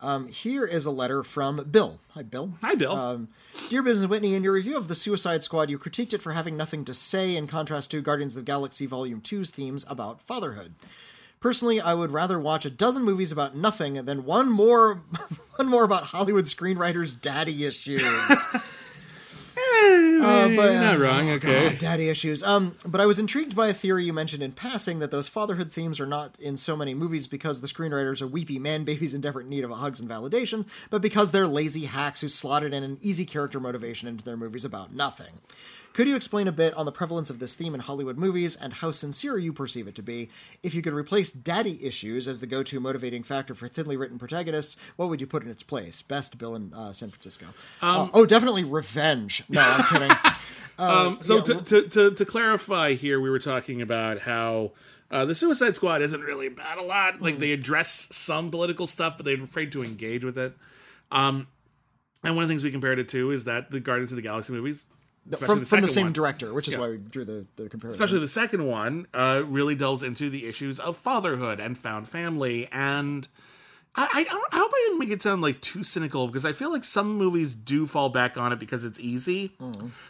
Um, here is a letter from Bill. Hi, Bill. Hi, Bill. Um, Dear Bibbs and Witney, in your review of The Suicide Squad, you critiqued it for having nothing to say in contrast to Guardians of the Galaxy Volume 2's themes about fatherhood. Personally, I would rather watch a dozen movies about nothing than one more one more about Hollywood screenwriters' daddy issues. Uh, but, You're not wrong. Okay. God, daddy issues. Um, but I was intrigued by a theory you mentioned in passing that those fatherhood themes are not in so many movies because the screenwriters are weepy man babies in desperate need of a hugs and validation, but because they're lazy hacks who slotted in an easy character motivation into their movies about nothing. Could you explain a bit on the prevalence of this theme in Hollywood movies and how sincere you perceive it to be? If you could replace daddy issues as the go-to motivating factor for thinly written protagonists, what would you put in its place? Best Bill in uh, San Francisco. Uh, oh, definitely revenge. No, I'm kidding. Um, so to, to, to, to clarify here, we were talking about how uh, the Suicide Squad isn't really about a lot. Like they address some political stuff, but they're afraid to engage with it. Um, and one of the things we compared it to is that the Guardians of the Galaxy movies, especially from, from the same one, director, which is why we drew the, the comparison. especially the second one, uh, really delves into the issues of fatherhood and found family. And I, I, don't- I hope I didn't make it sound like too cynical because I feel like some movies do fall back on it because it's easy.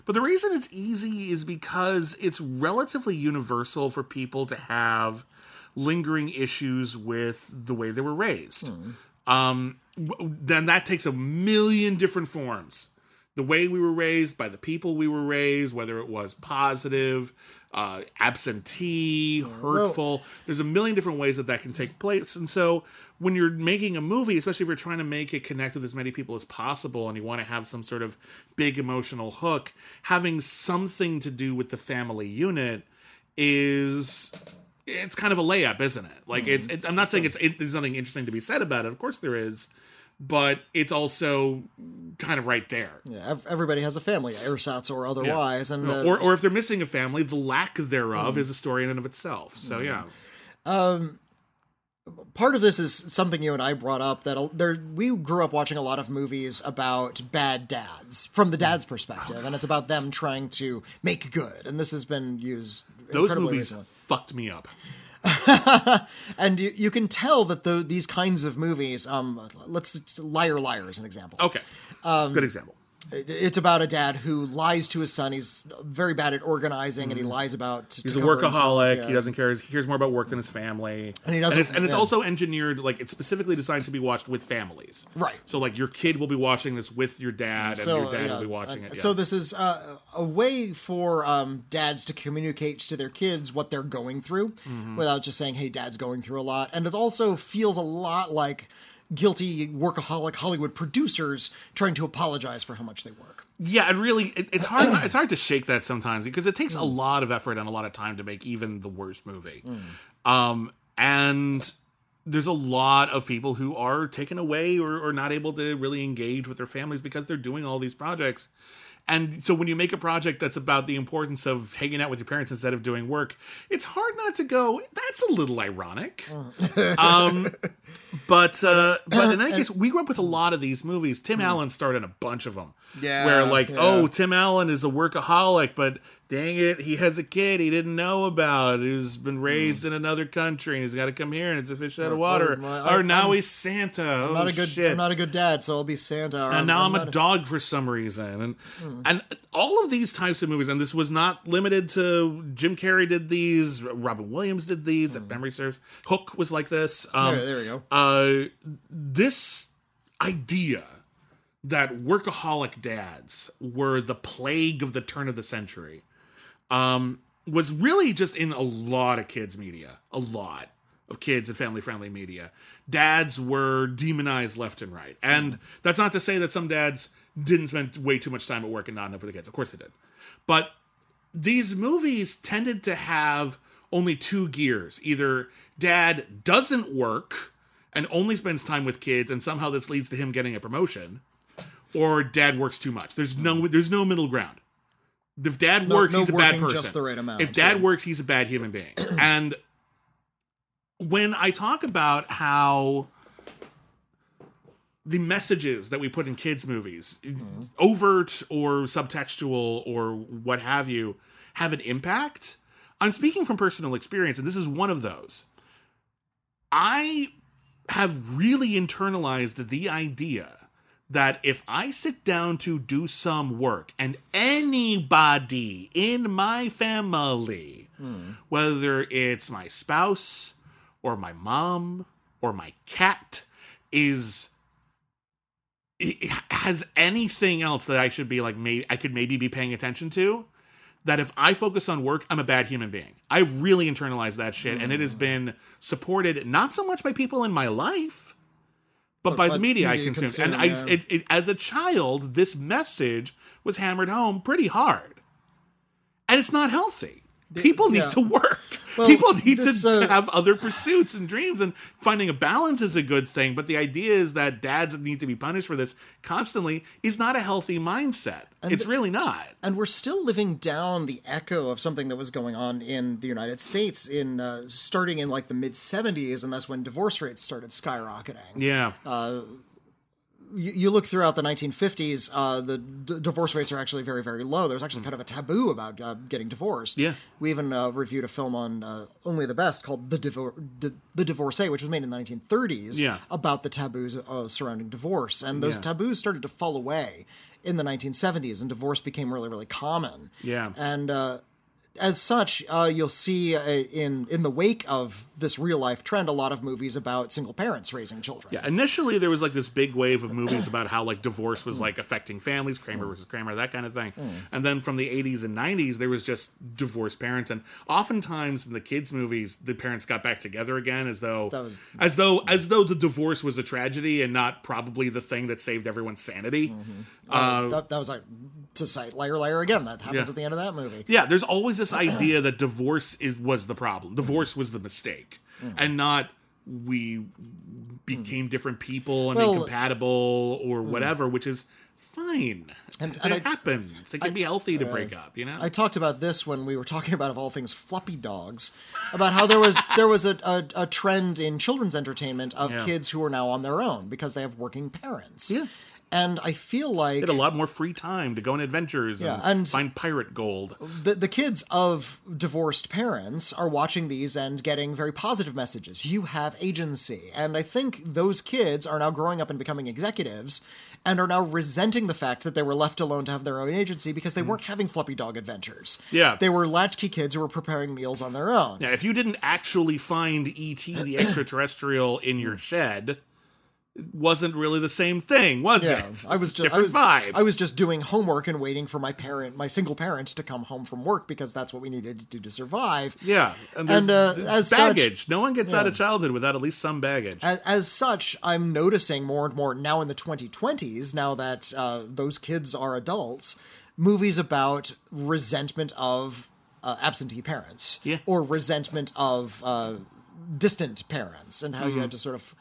But the reason it's easy is because it's relatively universal for people to have lingering issues with the way they were raised. Um, then that takes a million different forms the way we were raised, by the people we were raised, whether it was positive, uh, absentee, hurtful. There's a million different ways that that can take place. And so when you're making a movie, especially if you're trying to make it connect with as many people as possible and you want to have some sort of big emotional hook, having something to do with the family unit is it's kind of a layup, isn't it? Like it's, it's I'm not saying it's it, there's nothing interesting to be said about it. Of course there is, but it's also kind of right there. Yeah, everybody has a family, ersatz or otherwise, and uh, or or if they're missing a family, the lack thereof is a story in and of itself. So yeah, part of this is something you and I brought up that there we grew up watching a lot of movies about bad dads from the dad's perspective, and it's about them trying to make good, and this has been used. those incredibly movies recently. fucked me up. and you, you can tell that the, these kinds of movies, um, let's liar liar is an example. Okay, Um, good example. It's about a dad who lies to his son. He's very bad at organizing, and he lies about. Mm-hmm. He's a workaholic. yeah. He doesn't care. He cares more about work than his family. And he doesn't- it's, and it's yeah. also engineered like it's specifically designed to be watched with families. Right. So like your kid will be watching this with your dad, and your dad yeah, will be watching it. So this is uh, a way for um, dads to communicate to their kids what they're going through, Mm-hmm. without just saying, "Hey, dad's going through a lot." And it also feels a lot like guilty workaholic Hollywood producers trying to apologize for how much they work. Yeah, and really, it, it's hard. it's hard to shake that sometimes because it takes a lot of effort and a lot of time to make even the worst movie. Um, and there's a lot of people who are taken away or, or not able to really engage with their families because they're doing all these projects. And so when you make a project that's about the importance of hanging out with your parents instead of doing work, it's hard not to go, that's a little ironic. um, but uh, but in any case, we grew up with a lot of these movies. Tim Allen starred in a bunch of them. Yeah, Where like, yeah. oh, Tim Allen is a workaholic, but dang it, he has a kid he didn't know about who's been raised in another country and he's got to come here and it's a fish out of water. or my- or I- now I'm- he's Santa. oh Not a good, shit. I'm not a good dad, so I'll be Santa. Or and now I'm, a not dog for some reason, and Hmm. and all of these types of movies, and this was not limited to Jim Carrey did these, Robin Williams did these, if memory serves. Hook was like this. Um, There- there we go. Uh, this idea that workaholic dads were the plague of the turn of the century um, was really just in a lot of kids' media, a lot of kids and family friendly media. Dads were demonized left and right. And that's not to say that some dads didn't spend way too much time at work and not enough for the kids. Of course they did. But these movies tended to have only two gears. Either dad doesn't work and only spends time with kids and somehow this leads to him getting a promotion, or dad works too much. There's no there's no middle ground. If dad no- works, no he's a bad person. just the right amount, If dad yeah. works, he's a bad human being. and when I talk about how the messages that we put in kids' movies, mm-hmm. overt or subtextual or what have you, have an impact. I'm speaking from personal experience, and this is one of those. I have really internalized the idea that if I sit down to do some work and anybody in my family, whether it's my spouse or my mom or my cat, is has anything else that I should be like maybe I could maybe be paying attention to that if I focus on work, I'm a bad human being. I really internalized that shit, and it has mm. been supported not so much by people in my life, but, But- by the media, I media consume. consume, and I, it, it, as a child, this message was hammered home pretty hard, and it's not healthy. People need yeah. to work. Well, People need this, to uh, have other pursuits and dreams, and finding a balance is a good thing. But the idea is that dads need to be punished for this constantly is not a healthy mindset. it's really not. and we're still living down the echo of something that was going on in the United States in uh, starting in like the mid 70s, and that's when divorce rates started skyrocketing. Yeah. You, you look throughout the 1950s, uh, the d- divorce rates are actually very, very low. There's actually kind of a taboo about uh, getting divorced. Yeah. We even uh, reviewed a film on uh, Only the Best called The, Divor- D- the Divorcee, which was made in the 1930s, Yeah. about the taboos uh, surrounding divorce. And those Yeah. taboos started to fall away in the 1970s, and divorce became really, really common. Yeah. And uh, as such, uh, you'll see uh, in in the wake of this real life trend, a lot of movies about single parents raising children. Yeah, initially there was like this big wave of movies about how like divorce was like affecting families, Kramer versus Kramer, that kind of thing. And then from the 80s and 90s there was just divorced parents and oftentimes in the kids movies the parents got back together again as though That was- as though as though the divorce was a tragedy and not probably the thing that saved everyone's sanity. Uh, that, that was like to cite Liar Liar again. That happens Yeah. at the end of that movie. Yeah, there's always this idea that divorce is, was the problem. Divorce was the mistake, mm. and not we became different people and Well- incompatible or mm. whatever, which is fine. And- it and I- happens. It can be healthy to uh, break up, you know. I talked about this when we were talking about of all things floppy dogs, about how there was there was a, a, a trend in children's entertainment of Yeah. kids who are now on their own because they have working parents. Yeah. And I feel like Had a lot more free time to go on adventures Yeah, and, and- find pirate gold. the, the kids of divorced parents are watching these and getting very positive messages. You have agency. And I think those kids are now growing up and becoming executives and are now resenting the fact that they were left alone to have their own agency because they weren't having fluffy dog adventures. Mm. Yeah. They were latchkey kids who were preparing meals on their own. Yeah, if you didn't actually find ET the extraterrestrial in your shed, wasn't really the same thing, was Yeah, it? I was just I different was, vibe. I was just doing homework and waiting for my parent, my single parent, to come home from work because that's what we needed to do to survive. Yeah, and, And, uh, there's as such- baggage. no one gets out of childhood without at least some baggage. As, as such, I'm noticing more and more now in the 2020s, now that uh, those kids are adults, movies about resentment of uh, absentee parents Yeah. or resentment of uh, distant parents and how you Mm-hmm. had to sort of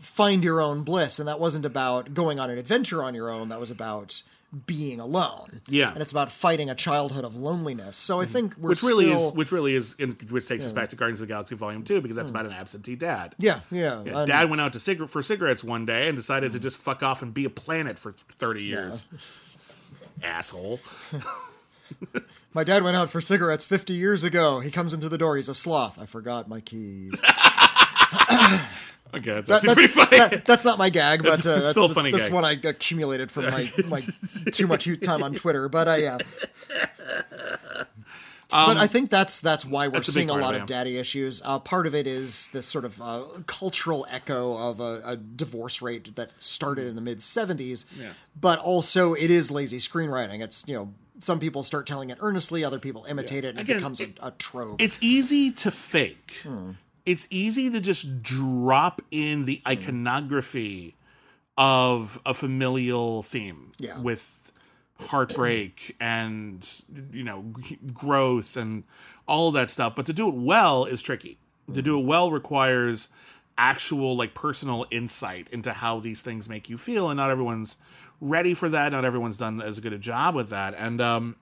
find your own bliss. And that wasn't about going on an adventure on your own, that was about being alone. Yeah. And it's about fighting a childhood of loneliness. So I think we're which really still- is which really is in, which takes us back to Guardians of the Galaxy Volume Two because that's Hmm. about an absentee dad. Yeah, yeah. Yeah, dad went out to cigar- for cigarettes one day and decided to just fuck off and be a planet for thirty years. Asshole. My dad went out for cigarettes 50 years ago. He comes into the door. He's a sloth. I forgot my keys. Okay, that's That- actually pretty funny. that- that's not my gag, but That's uh, that's, that's, that's what I accumulated from my, my too much time on Twitter. But uh, yeah. but I think that's that's why we're Um, that's seeing a of lot it, of daddy issues. Uh, part of it is this sort of uh, cultural echo of a, a divorce rate that started in the mid '70s, Yeah. but also it is lazy screenwriting. It's you know some people start telling it earnestly, other people imitate it, and Again, it becomes a, a trope. it's easy to fake. Hmm. It's easy to just drop in the Hmm. iconography of a familial theme Yeah. with heartbreak and you know growth and all that stuff. But to do it well is tricky. To do it well requires actual like personal insight into how these things make you feel and not everyone's ready for that. Not everyone's done as good a job with that. And um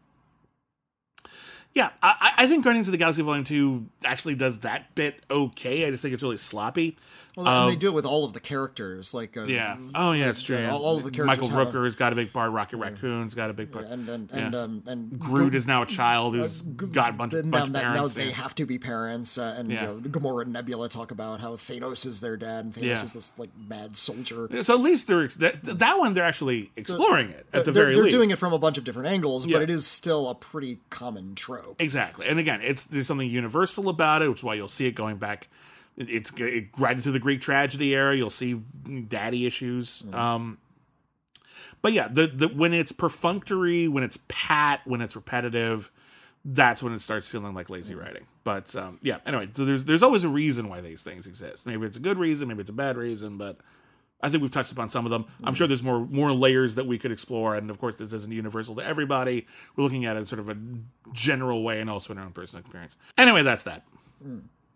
Yeah, I, I think Guardians of the Galaxy Volume Two actually does that bit okay. I just think it's really sloppy. Well, and they do it with all of the characters, like uh, Um, Yeah. Oh yeah, it's true. yeah, all- all of the characters Michael a- Rooker's got a big part. Rocket Raccoon's got a big part. and and and Yeah. um, and Groot is now a child who's got a bunch, now, bunch of now, now they yeah. have to be parents, uh, and Yeah. you know, Gamora and Nebula talk about how Thanos is their dad, and Thanos Yeah. is this like mad soldier. So at least they're that, that one they're actually exploring it at the they're very they're doing it from a bunch of different angles, Yeah. but it is still a pretty common trope. Exactly. And again, it's there's something universal about it, which is why you'll see it going back. It- It's it, right into the Greek tragedy era. You'll see daddy issues. Um, but yeah, the, the when it's perfunctory, when it's pat, when it's repetitive, that's when it starts feeling like lazy writing. But um, yeah, anyway, so there's there's always a reason why these things exist. Maybe it's a good reason, maybe it's a bad reason, but I think we've touched upon some of them. I'm sure there's more more layers that we could explore, and of course, this isn't universal to everybody. We're looking at it in sort of a general way, and also in our own personal experience. Anyway, that's that.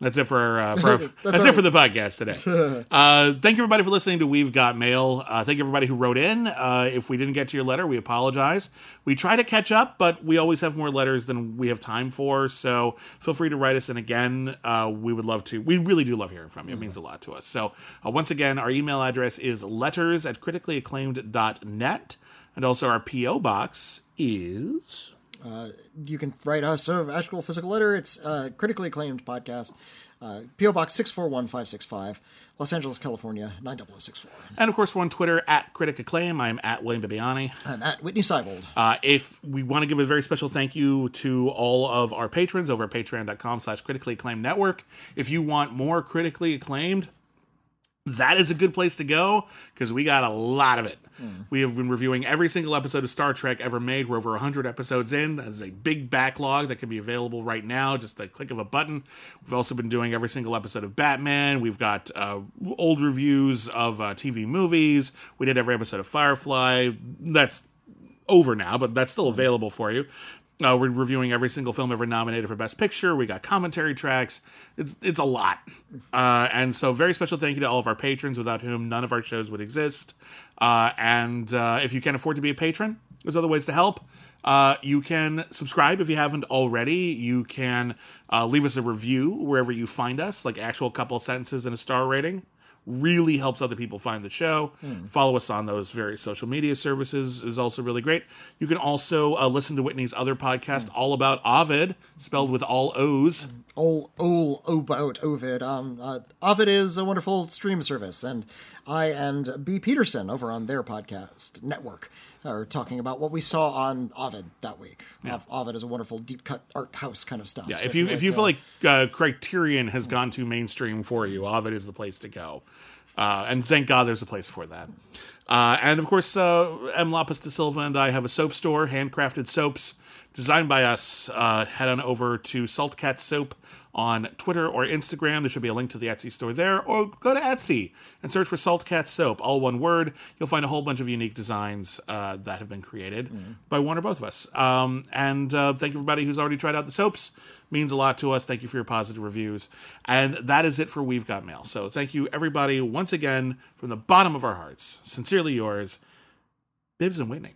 That's it for uh, for our, that's, all it for the podcast today. uh, thank you everybody for listening to We've Got Mail. Uh, thank you everybody who wrote in. Uh, if we didn't get to your letter, we apologize. We try to catch up, but we always have more letters than we have time for. So feel free to write us in again. Uh, we would love to. We really do love hearing from you. It means a lot to us. So uh, once again, our email address is letters at criticallyacclaimed.net. And also our P.O. box is. You can write us a actual physical letter. It's a critically acclaimed podcast. Uh, PO Box six four one five six five, Los Angeles, California nine double six four. And of course, we're on Twitter at Critic Acclaim. I'm at William Bibbiani. I'm at Witney Seibold. Uh, if we want to give a very special thank you to all of our patrons over at patreon.com slash critically acclaimed network. If you want more critically acclaimed, that is a good place to go because we got a lot of it. We have been reviewing every single episode of Star Trek ever made. We're over 100 episodes in. That is a big backlog that can be available right now, just a click of a button. We've also been doing every single episode of Batman. We've got uh, old reviews of uh, TV movies. We did every episode of Firefly. That's over now, but that's still available for you. Uh, we're reviewing every single film ever nominated for Best Picture. We got commentary tracks. It's it's a lot, uh, and so very special thank you to all of our patrons, without whom none of our shows would exist. Uh, and uh, if you can't afford to be a patron, there's other ways to help. Uh, you can subscribe if you haven't already. You can uh, leave us a review wherever you find us, like actual couple sentences and a star rating really helps other people find the show. Follow us on those various social media services is also really great. You can also uh, listen to Witney's other podcast, all about Ovid, spelled with all O's. all all about Ovid. Um, uh, Ovid is a wonderful stream service, and I and B. Peterson over on their podcast network are talking about what we saw on Ovid that week. Ov- Ovid is a wonderful deep cut art house kind of stuff. Yeah, So if you if you uh, feel like uh, Criterion has gone too mainstream for you, Ovid is the place to go. Uh, and thank God there's a place for that. Uh, and of course, uh, M. Lapis de Silva and I have a soap store, handcrafted soaps designed by us. Uh, head on over to Salt Cat Soap on Twitter or Instagram. There should be a link to the Etsy store there, or go to Etsy and search for Salt Cat Soap, all one word. You'll find a whole bunch of unique designs uh, that have been created by one or both of us. Um, and uh, thank you everybody who's already tried out the soaps. Means a lot to us. Thank you for your positive reviews. And that is it for We've Got Mail. So thank you everybody once again from the bottom of our hearts. Sincerely yours, Bibbs and Witney.